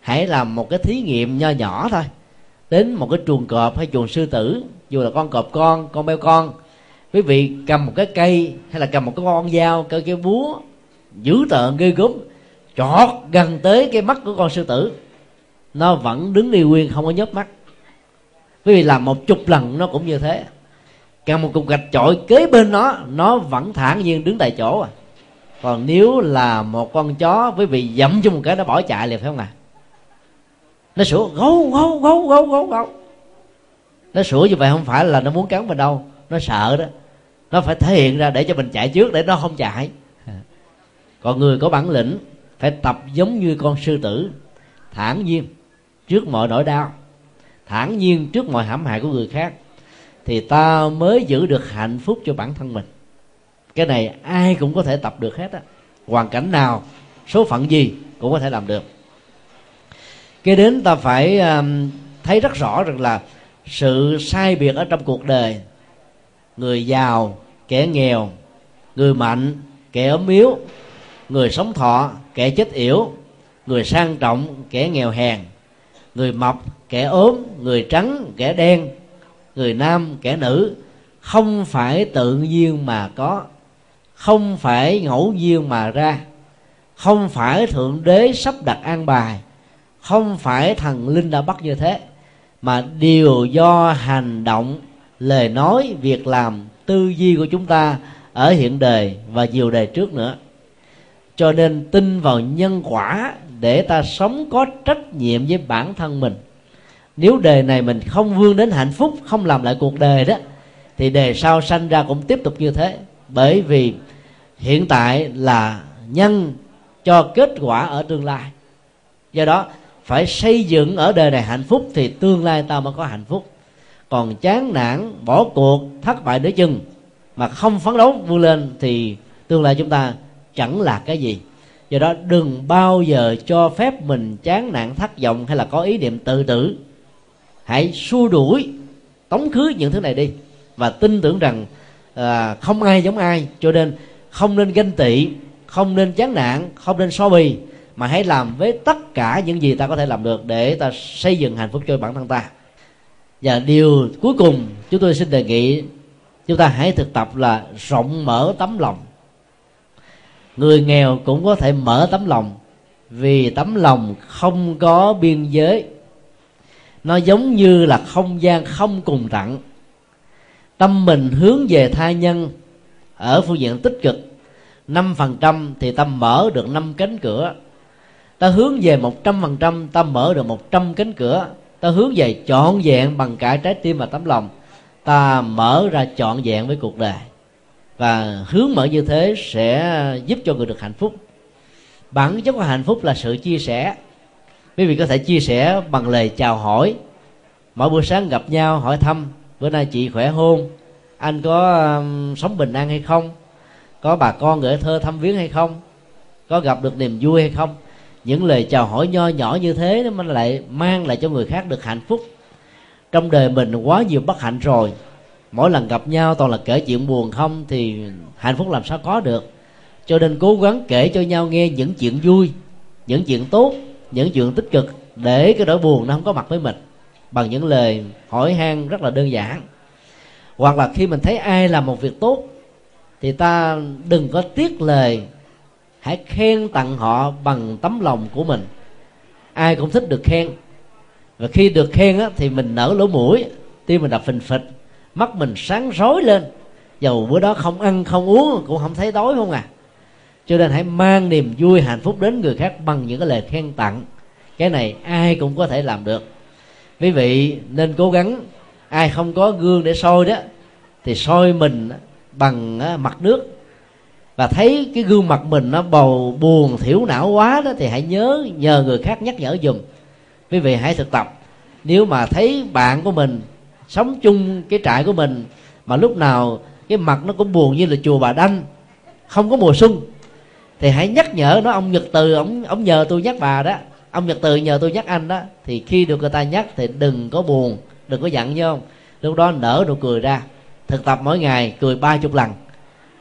hãy làm một cái thí nghiệm nho nhỏ thôi. Đến một cái chuồng cọp hay chuồng sư tử, dù là con cọp con con beo con, quý vị cầm một cái cây hay là cầm một cái con dao cái cái búa dữ tợn ghê gớm, chọt gần tới cái mắt của con sư tử. Nó vẫn đứng đi nguyên, không có nhớp mắt. Quý vị làm một chục lần nó cũng như thế. Cầm một cục gạch chọi kế bên nó nó vẫn thản nhiên đứng tại chỗ à còn nếu là một con chó với vị dẫm cho một cái, nó bỏ chạy liền, phải không à nó sủa, gấu gấu gấu gấu gấu gấu. Nó sủa như vậy không phải là nó muốn cắn mình đâu. Nó sợ đó. Nó phải thể hiện ra để cho mình chạy trước, để nó không chạy. Còn người có bản lĩnh phải tập giống như con sư tử, thản nhiên trước mọi nỗi đau, thản nhiên trước mọi hãm hại của người khác, thì ta mới giữ được hạnh phúc cho bản thân mình cái này ai cũng có thể tập được hết á. Hoàn cảnh nào số phận gì cũng có thể làm được. Cái đến ta phải um, thấy rất rõ rằng là sự sai biệt ở trong cuộc đời người giàu kẻ nghèo người mạnh kẻ ốm yếu người sống thọ kẻ chết yểu người sang trọng kẻ nghèo hèn người mập kẻ ốm người trắng kẻ đen người nam kẻ nữ không phải tự nhiên mà có không phải ngẫu nhiên mà ra. Không phải thượng đế sắp đặt an bài. Không phải thần linh đã bắt như thế. Mà đều do hành động, lời nói, việc làm, tư duy của chúng ta ở hiện đời và nhiều đời trước nữa. Cho nên tin vào nhân quả để ta sống có trách nhiệm với bản thân mình. Nếu đời này mình không vươn đến hạnh phúc, không làm lại cuộc đời đó, thì đề sau sanh ra cũng tiếp tục như thế. Bởi vì hiện tại là nhân cho kết quả ở tương lai. Do đó phải xây dựng ở đời này hạnh phúc thì tương lai ta mới có hạnh phúc. Còn chán nản bỏ cuộc thất bại nửa chừng mà không phấn đấu vươn lên thì tương lai chúng ta chẳng là cái gì. Do đó đừng bao giờ cho phép mình chán nản thất vọng hay là có ý niệm tự tử. Hãy xua đuổi tống khứ những thứ này đi và tin tưởng rằng à, không ai giống ai. Cho nên không nên ganh tị, không nên chán nản, không nên so bì, mà hãy làm với tất cả những gì ta có thể làm được để ta xây dựng hạnh phúc cho bản thân ta. Và điều cuối cùng chúng tôi xin đề nghị, chúng ta hãy thực tập là rộng mở tấm lòng. Người nghèo cũng có thể mở tấm lòng vì tấm lòng không có biên giới. Nó giống như là không gian không cùng tặng tâm mình hướng về tha nhân ở phương diện tích cực năm phần trăm thì tâm mở được năm cánh cửa. Ta hướng về một trăm phần trăm ta mở được một trăm cánh cửa. Ta hướng về trọn vẹn bằng cả trái tim và tấm lòng. Ta mở ra trọn vẹn với cuộc đời. Và hướng mở như thế sẽ giúp cho người được hạnh phúc. Bản chất của hạnh phúc là sự chia sẻ. Quý vị có thể chia sẻ bằng lời chào hỏi. Mỗi buổi sáng gặp nhau hỏi thăm. Bữa nay chị khỏe hôn anh có um, sống bình an hay không? Có bà con gửi thơ thăm viếng hay không? Có gặp được niềm vui hay không? Những lời chào hỏi nho nhỏ như thế nó mới lại mang lại cho người khác được hạnh phúc. Trong đời mình quá nhiều bất hạnh rồi. Mỗi lần gặp nhau toàn là kể chuyện buồn không thì hạnh phúc làm sao có được. Cho nên cố gắng kể cho nhau nghe những chuyện vui, những chuyện tốt, những chuyện tích cực để cái nỗi buồn nó không có mặt với mình. Bằng những lời hỏi han rất là đơn giản. Hoặc là khi mình thấy ai làm một việc tốt thì ta đừng có tiếc lời. Hãy khen tặng họ bằng tấm lòng của mình. Ai cũng thích được khen. Và khi được khen á, thì mình nở lỗ mũi tim mình đập phình phịch mắt mình sáng rối lên. Dầu bữa đó không ăn không uống cũng không thấy đói không à. Cho nên hãy mang niềm vui hạnh phúc đến người khác bằng những cái lời khen tặng. Cái này ai cũng có thể làm được. Quý vị nên cố gắng. Ai không có gương để soi đó thì soi mình bằng mặt nước. Và thấy cái gương mặt mình nó bầu buồn thiểu não quá đó thì hãy nhớ, nhờ người khác nhắc nhở dùm quý vị hãy thực tập. Nếu mà thấy bạn của mình sống chung cái trại của mình mà lúc nào cái mặt nó cũng buồn như là chùa bà đanh, không có mùa xuân, thì hãy nhắc nhở nó. Ông nhật từ, ông ông nhờ tôi nhắc bà đó. Ông nhật từ nhờ tôi nhắc anh đó. Thì khi được người ta nhắc thì đừng có buồn, đừng có giận nhau lúc đó nở nụ cười ra thực tập mỗi ngày, cười ba chục lần.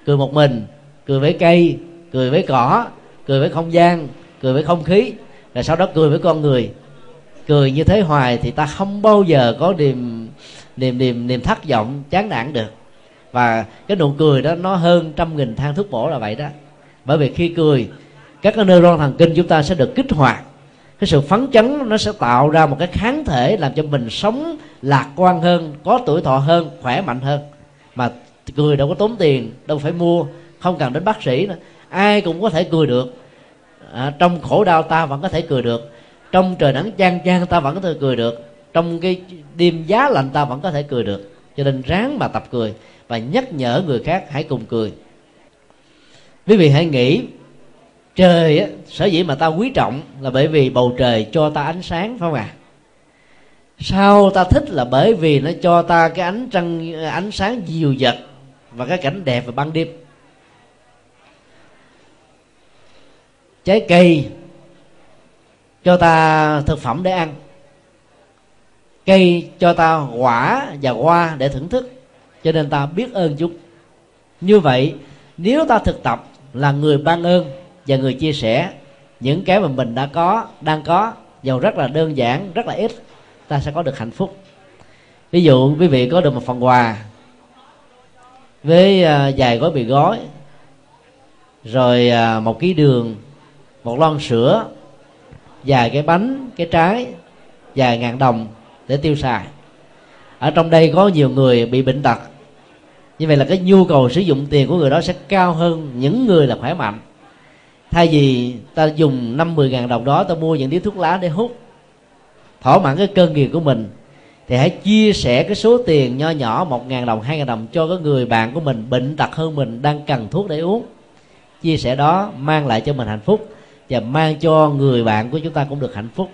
Cười một mình, cười với cây, cười với cỏ, cười với không gian, cười với không khí, rồi sau đó cười với con người. Cười như thế hoài thì ta không bao giờ có niềm niềm niềm niềm thất vọng, chán nản được. Và cái nụ cười đó nó hơn trăm nghìn thang thuốc bổ là vậy đó. Bởi vì khi cười, các cái neuron thần kinh chúng ta sẽ được kích hoạt. Cái sự phấn chấn nó sẽ tạo ra một cái kháng thể làm cho mình sống lạc quan hơn, có tuổi thọ hơn, khỏe mạnh hơn mà cười đâu có tốn tiền đâu phải mua không cần đến bác sĩ nữa. Ai cũng có thể cười được. À, trong khổ đau ta vẫn có thể cười được. Trong trời nắng chang chang ta vẫn có thể cười được. Trong cái đêm giá lạnh ta vẫn có thể cười được. Cho nên ráng mà tập cười và nhắc nhở người khác hãy cùng cười. Quý vị hãy nghĩ trời á, sở dĩ mà ta quý trọng là bởi vì bầu trời cho ta ánh sáng phải không ạ? à? Sao ta thích là bởi vì nó cho ta cái ánh trăng, ánh sáng dịu dật và cái cảnh đẹp vào ban đêm. Trái cây cho ta thực phẩm để ăn. Cây cho ta quả và hoa để thưởng thức, cho nên ta biết ơn chúng như vậy, nếu ta thực tập là người ban ơn và người chia sẻ những cái mà mình đã có, đang có giàu rất là đơn giản, rất là ít ta sẽ có được hạnh phúc. Ví dụ, quý vị có được một phần quà với à, vài gói mì gói, rồi à, một ký đường, một lon sữa, vài cái bánh, cái trái, vài ngàn đồng để tiêu xài. Ở trong đây có nhiều người bị bệnh tật. Như vậy là cái nhu cầu sử dụng tiền của người đó sẽ cao hơn những người là khỏe mạnh. Thay vì ta dùng năm mười ngàn đồng đó, ta mua những điếu thuốc lá để hút thỏa mãn cái cơn nghiện của mình, thì hãy chia sẻ cái số tiền nho nhỏ một ngàn đồng, hai ngàn đồng cho cái người bạn của mình bệnh tật hơn mình đang cần thuốc để uống. Chia sẻ đó mang lại cho mình hạnh phúc và mang cho người bạn của chúng ta cũng được hạnh phúc.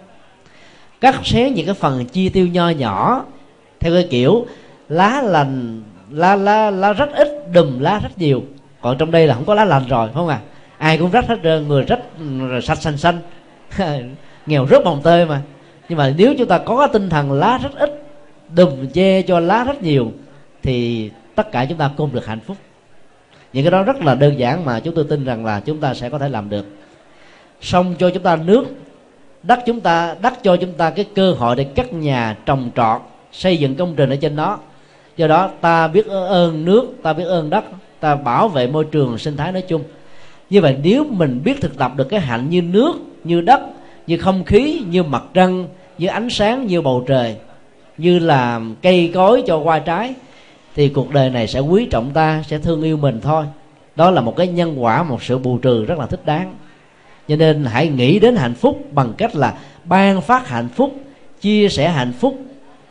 Cắt xé những cái phần chi tiêu nho nhỏ theo cái kiểu lá lành, lá lá lá rất ít, đùm lá rất nhiều. Còn trong đây là không có lá lành rồi, phải không à ai cũng rách hết trơn, người rất ừ, sạch xanh xanh. [LAUGHS] Nghèo rất bồng tơi mà nhưng mà nếu chúng ta có cái tinh thần lá rất ít, đùm che cho lá rất nhiều, thì tất cả chúng ta cùng được hạnh phúc. Những cái đó rất là đơn giản mà chúng tôi tin rằng là chúng ta sẽ có thể làm được. Xong cho chúng ta nước đất chúng ta đất cho chúng ta cái cơ hội để cắt nhà, trồng trọt, xây dựng công trình ở trên đó. Do đó ta biết ơn nước, ta biết ơn đất, ta bảo vệ môi trường sinh thái nói chung. Như vậy nếu mình biết thực tập được cái hạnh như nước, như đất như không khí, như mặt trăng, như ánh sáng, như bầu trời, như là cây cối cho hoa trái, thì cuộc đời này sẽ quý trọng ta, sẽ thương yêu mình thôi. Đó là một cái nhân quả, một sự bù trừ rất là thích đáng. Cho nên hãy nghĩ đến hạnh phúc bằng cách là ban phát hạnh phúc, chia sẻ hạnh phúc,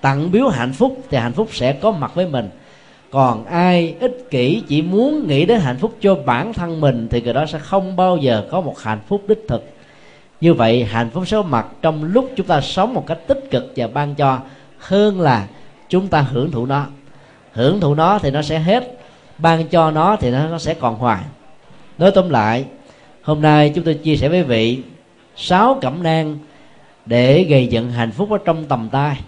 tặng biếu hạnh phúc thì hạnh phúc sẽ có mặt với mình. Còn ai, ích kỷ, chỉ muốn nghĩ đến hạnh phúc cho bản thân mình thì người đó sẽ không bao giờ có một hạnh phúc đích thực như vậy hạnh phúc sẽ có mặt trong lúc chúng ta sống một cách tích cực và ban cho hơn là chúng ta hưởng thụ nó. Hưởng thụ nó thì nó sẽ hết ban cho nó thì nó, nó sẽ còn hoài. Nói tóm lại hôm nay chúng tôi chia sẻ với vị sáu cẩm nang để gây dựng hạnh phúc ở trong tầm tay.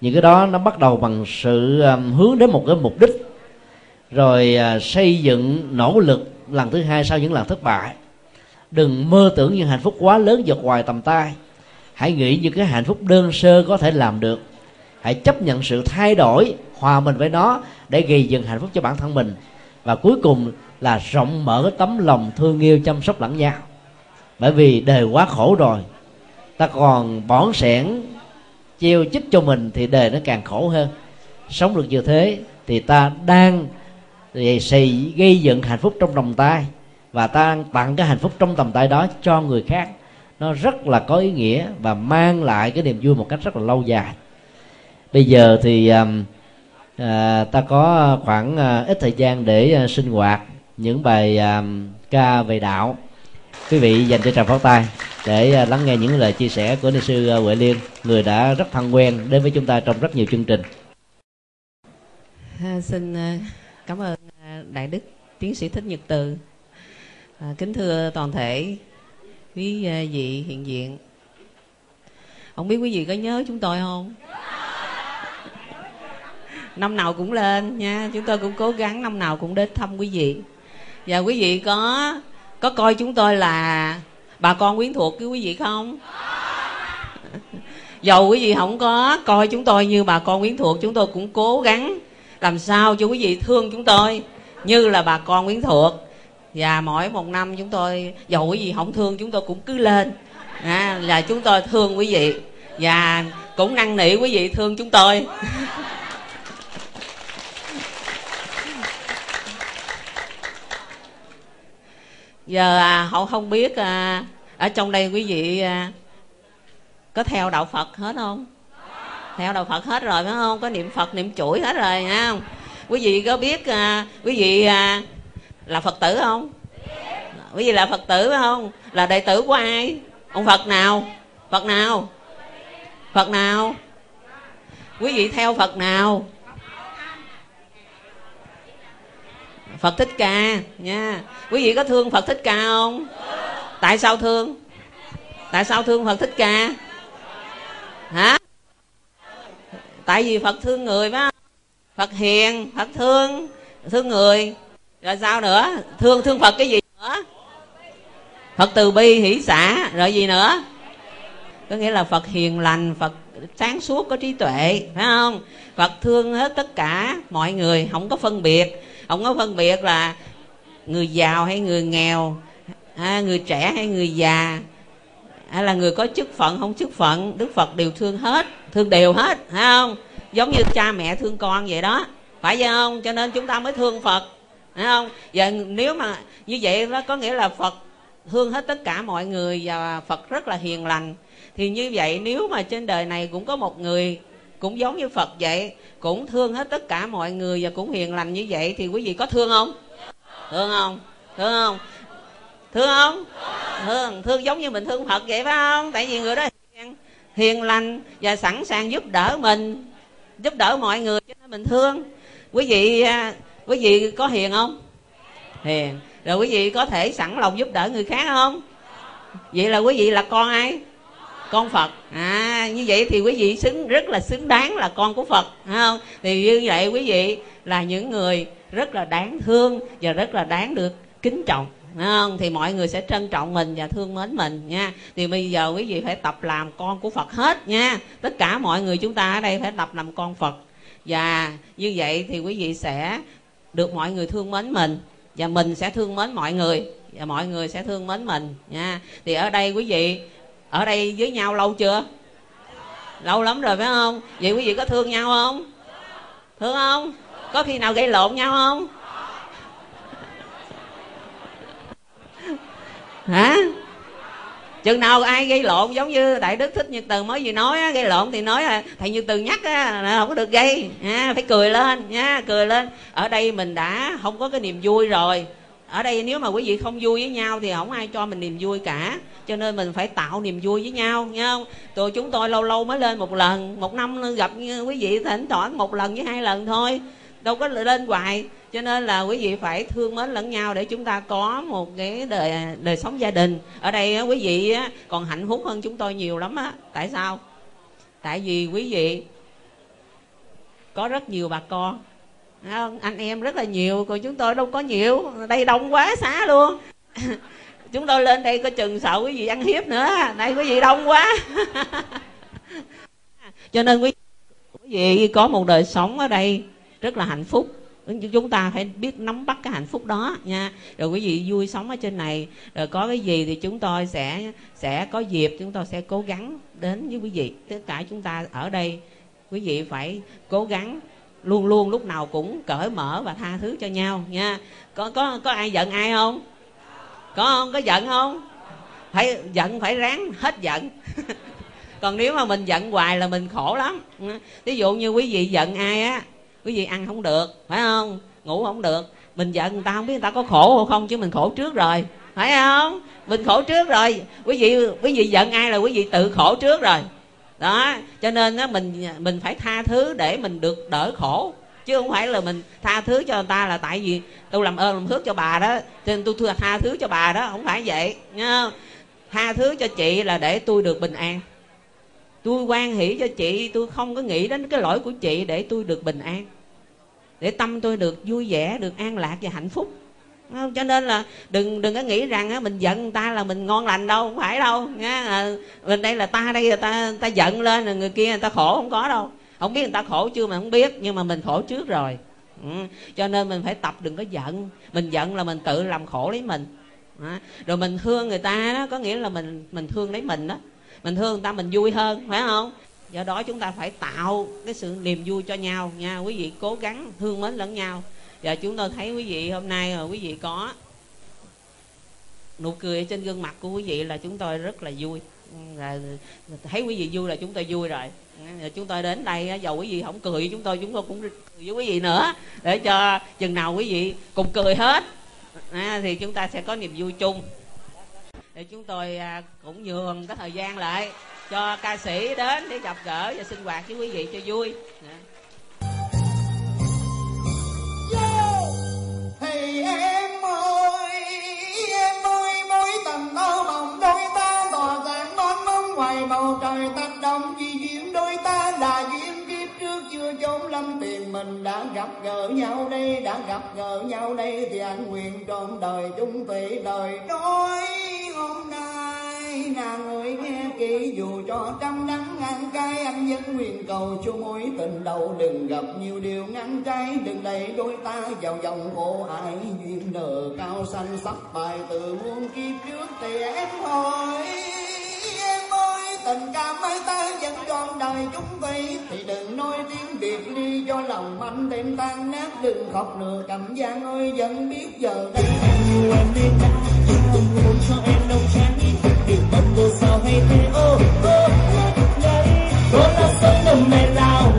Những cái đó nó bắt đầu bằng sự um, hướng đến một cái mục đích. Rồi à, xây dựng nỗ lực lần thứ hai sau những lần thất bại đừng mơ tưởng những hạnh phúc quá lớn vượt ngoài tầm tay. Hãy nghĩ những cái hạnh phúc đơn sơ có thể làm được. Hãy chấp nhận sự thay đổi, hòa mình với nó để gây dựng hạnh phúc cho bản thân mình. Và cuối cùng là rộng mở cái tấm lòng thương yêu chăm sóc lẫn nhau. Bởi vì đời quá khổ rồi, ta còn bỏn sẻn treo chích cho mình thì đời nó càng khổ hơn. Sống được như thế thì ta đang thì gây dựng hạnh phúc trong lòng tay và ta tặng cái hạnh phúc trong tầm tay đó cho người khác. Nó rất là có ý nghĩa và mang lại cái niềm vui một cách rất là lâu dài. Bây giờ thì um, à, ta có khoảng à, ít thời gian để à, sinh hoạt những bài à, ca về đạo. Quý vị dành cho tràng pháo tay để à, lắng nghe những lời chia sẻ của ni sư à, Huệ Liên người đã rất thân quen đến với chúng ta trong rất nhiều chương trình. À, xin à, cảm ơn à, đại đức tiến sĩ thích nhật từ à, kính thưa toàn thể quý à, vị hiện diện. Không biết quý vị có nhớ chúng tôi không? Năm nào cũng lên nha chúng tôi cũng cố gắng năm nào cũng đến thăm quý vị. Và quý vị có có coi chúng tôi là bà con quyến thuộc với quý vị không? Dầu quý vị không có coi chúng tôi như bà con quyến thuộc chúng tôi cũng cố gắng làm sao cho quý vị thương chúng tôi như là bà con quyến thuộc và mỗi một năm chúng tôi dầu quý vị không thương chúng tôi cũng cứ lên. À, là chúng tôi thương quý vị. Và cũng năn nỉ quý vị thương chúng tôi. [LAUGHS] Giờ à, họ không biết à, ở trong đây quý vị à, có theo đạo phật hết không? Theo đạo phật hết rồi phải không? Có niệm phật niệm chuỗi hết rồi nha không? Quý vị có biết à, quý vị à, là phật tử không? Quý vị là phật tử phải không? Là đệ tử của ai? Ông phật nào? Phật nào? Phật nào? Quý vị theo phật nào? Phật thích ca, nha. Quý vị có thương phật thích ca không? Tại sao thương? Tại sao thương phật thích ca? Hả? Tại vì phật thương người phải không? Phật hiền, phật thương thương người rồi sao nữa? Thương thương phật cái gì nữa? Phật từ bi hỷ xã rồi gì nữa? Có nghĩa là phật hiền lành phật sáng suốt có trí tuệ phải không? Phật thương hết tất cả mọi người không có phân biệt. Không có phân biệt là người giàu hay người nghèo à, người trẻ hay người già hay là người có chức phận không chức phận. Đức phật đều thương hết thương đều hết phải không? Giống như cha mẹ thương con vậy đó. Phải không? Cho nên chúng ta mới thương phật phải không? Và nếu mà như vậy đó có nghĩa là phật thương hết tất cả mọi người và phật rất là hiền lành. Thì như vậy nếu mà trên đời này cũng có một người cũng giống như phật vậy cũng thương hết tất cả mọi người và cũng hiền lành như vậy thì quý vị có thương không? Thương không? Thương không? Thương không? Thương thương giống như mình thương phật vậy phải không? Tại vì người đó hiền, hiền lành và sẵn sàng giúp đỡ mình giúp đỡ mọi người cho nên mình thương. Quý vị à, quý vị có hiền không? Hiền. Rồi quý vị có thể sẵn lòng giúp đỡ người khác không? Vậy là quý vị là con ai? Con phật. À như vậy thì quý vị xứng, rất là xứng đáng là con của phật, phải không? Thì như vậy quý vị là những người rất là đáng thương và rất là đáng được kính trọng, phải không? thì mọi người sẽ trân trọng mình và thương mến mình nha. Thì bây giờ quý vị phải tập làm con của phật hết nha. Tất cả mọi người chúng ta ở đây phải tập làm con phật. Và như vậy thì quý vị sẽ được mọi người thương mến mình, và mình sẽ thương mến mọi người, và mọi người sẽ thương mến mình, nha. Thì ở đây quý vị, ở đây với nhau lâu chưa? Lâu lắm rồi, phải không? Vậy quý vị có thương nhau không? Thương không? Có khi nào gây lộn nhau không? Hả? Chừng nào ai gây lộn giống như đại đức thích như từ mới gì nói á, gây lộn thì nói là thầy như từ nhắc á, là không có được gây. À, phải cười lên nha cười lên. Ở đây mình đã không có cái niềm vui rồi. Ở đây nếu mà quý vị không vui với nhau thì không ai cho mình niềm vui cả. Cho nên mình phải tạo niềm vui với nhau nha không? Tụi chúng tôi lâu lâu mới lên một lần. Một năm gặp quý vị thỉnh thoảng một lần với hai lần thôi. Đâu có lên hoài cho nên là quý vị phải thương mến lẫn nhau để chúng ta có một cái đời đời sống gia đình. Ở đây quý vị còn hạnh phúc hơn chúng tôi nhiều lắm á. Tại sao? Tại vì quý vị có rất nhiều bà con. Không? anh em rất là nhiều, còn chúng tôi đâu có nhiều. Đây đông quá, xá luôn. [LAUGHS] Chúng tôi lên đây có chừng sợ quý vị ăn hiếp nữa. Đây quý vị đông quá. [LAUGHS] Cho nên quý vị có một đời sống ở đây rất là hạnh phúc chúng ta phải biết nắm bắt cái hạnh phúc đó nha. Rồi quý vị vui sống ở trên này. Rồi có cái gì thì chúng tôi sẽ sẽ có dịp chúng tôi sẽ cố gắng đến với quý vị. Tất cả chúng ta ở đây, quý vị phải cố gắng luôn luôn lúc nào cũng cởi mở và tha thứ cho nhau nha. Có có có ai giận ai không? Có không? Có giận không? Phải giận, phải ráng hết giận. [LAUGHS] Còn nếu mà mình giận hoài là mình khổ lắm. Ví dụ như quý vị giận ai á quý vị ăn không được, phải không? Ngủ không được. Mình giận người ta không biết người ta có khổ không, chứ mình khổ trước rồi, phải không? Mình khổ trước rồi. Quý vị quý vị giận ai là quý vị tự khổ trước rồi. Đó, cho nên á, mình mình phải tha thứ để mình được đỡ khổ. Chứ không phải là mình tha thứ cho người ta là tại vì tôi làm ơn, làm phước cho bà đó. Cho nên tôi thưa tha thứ cho bà đó, không phải vậy nha tha thứ cho chị là để tôi được bình an. Tôi quan hỷ cho chị, tôi không có nghĩ đến cái lỗi của chị để tôi được bình an để tâm tôi được vui vẻ được an lạc và hạnh phúc. Không? cho nên là đừng đừng có nghĩ rằng á, mình giận người ta là mình ngon lành đâu không phải đâu nha. Ờ, à, mình đây là ta đây là ta ta giận lên là người kia người ta khổ không có đâu. Không biết người ta khổ chưa mà không biết nhưng mà mình khổ trước rồi. Ừ. cho nên mình phải tập đừng có giận. Mình giận là mình tự làm khổ lấy mình. À. rồi mình thương người ta đó có nghĩa là mình mình thương lấy mình đó. Mình thương người ta mình vui hơn phải không? Do đó chúng ta phải tạo cái sự niềm vui cho nhau nha. Quý vị cố gắng thương mến lẫn nhau. Và chúng tôi thấy quý vị hôm nay rồi quý vị có nụ cười trên gương mặt của quý vị là chúng tôi rất là vui. Ừ, là thấy quý vị vui là chúng tôi vui rồi. Ừ, chúng tôi đến đây dầu quý vị không cười chúng tôi chúng tôi cũng cười với quý vị nữa. Để cho chừng nào quý vị cùng cười hết. À, thì chúng ta sẽ có niềm vui chung. Để chúng tôi à, cũng nhường cái thời gian lại cho ca sĩ đến để gặp gỡ và sinh hoạt với quý vị cho vui. Dạ. Thì em ơi em ơi mối tình thơ mộng đôi ta tỏa sáng non mong ngoài bầu trời tác động chỉ duyên đôi ta là duyên kiếp trước, chưa chốn lâm tiền mình đã gặp gỡ nhau đây, đã gặp gỡ nhau đây. Thì anh nguyện trọn đời chung thủy đời đôi hôm nay ngàn người nghe kỹ, dù cho trăm nắng ngàn cay anh vẫn nguyện cầu cho mối tình đầu. Đừng gặp nhiều điều ngăn trái, đừng đẩy đôi ta vào dòng khổ ai duyên nở cao xanh sắp bài, từ muôn kiếp trước thì em hỏi em ơi, tình cảm ấy ta vẫn trọn đời chúng vây. Thì đừng nói tiếng biệt ly cho lòng anh thêm tan nát. Đừng khóc nữa, cảm giác ơi, vẫn biết giờ đây. Em yêu em biết đã không vô sao hay ô ô cô là sống đồng mẹ lao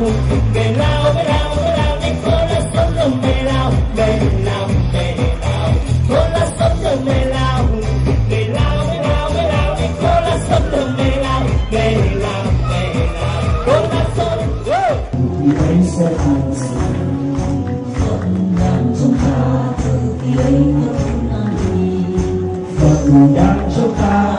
về lao về lao về lao đấy cô là sống đồng mẹ lao về lao về lao cô là sống đồng mẹ lao về lao về lao về lao đấy cô là sống đồng mẹ lao về lao về lao cô là sống thành đang trong ta từ khi ấy không làm gì phật đang trong ta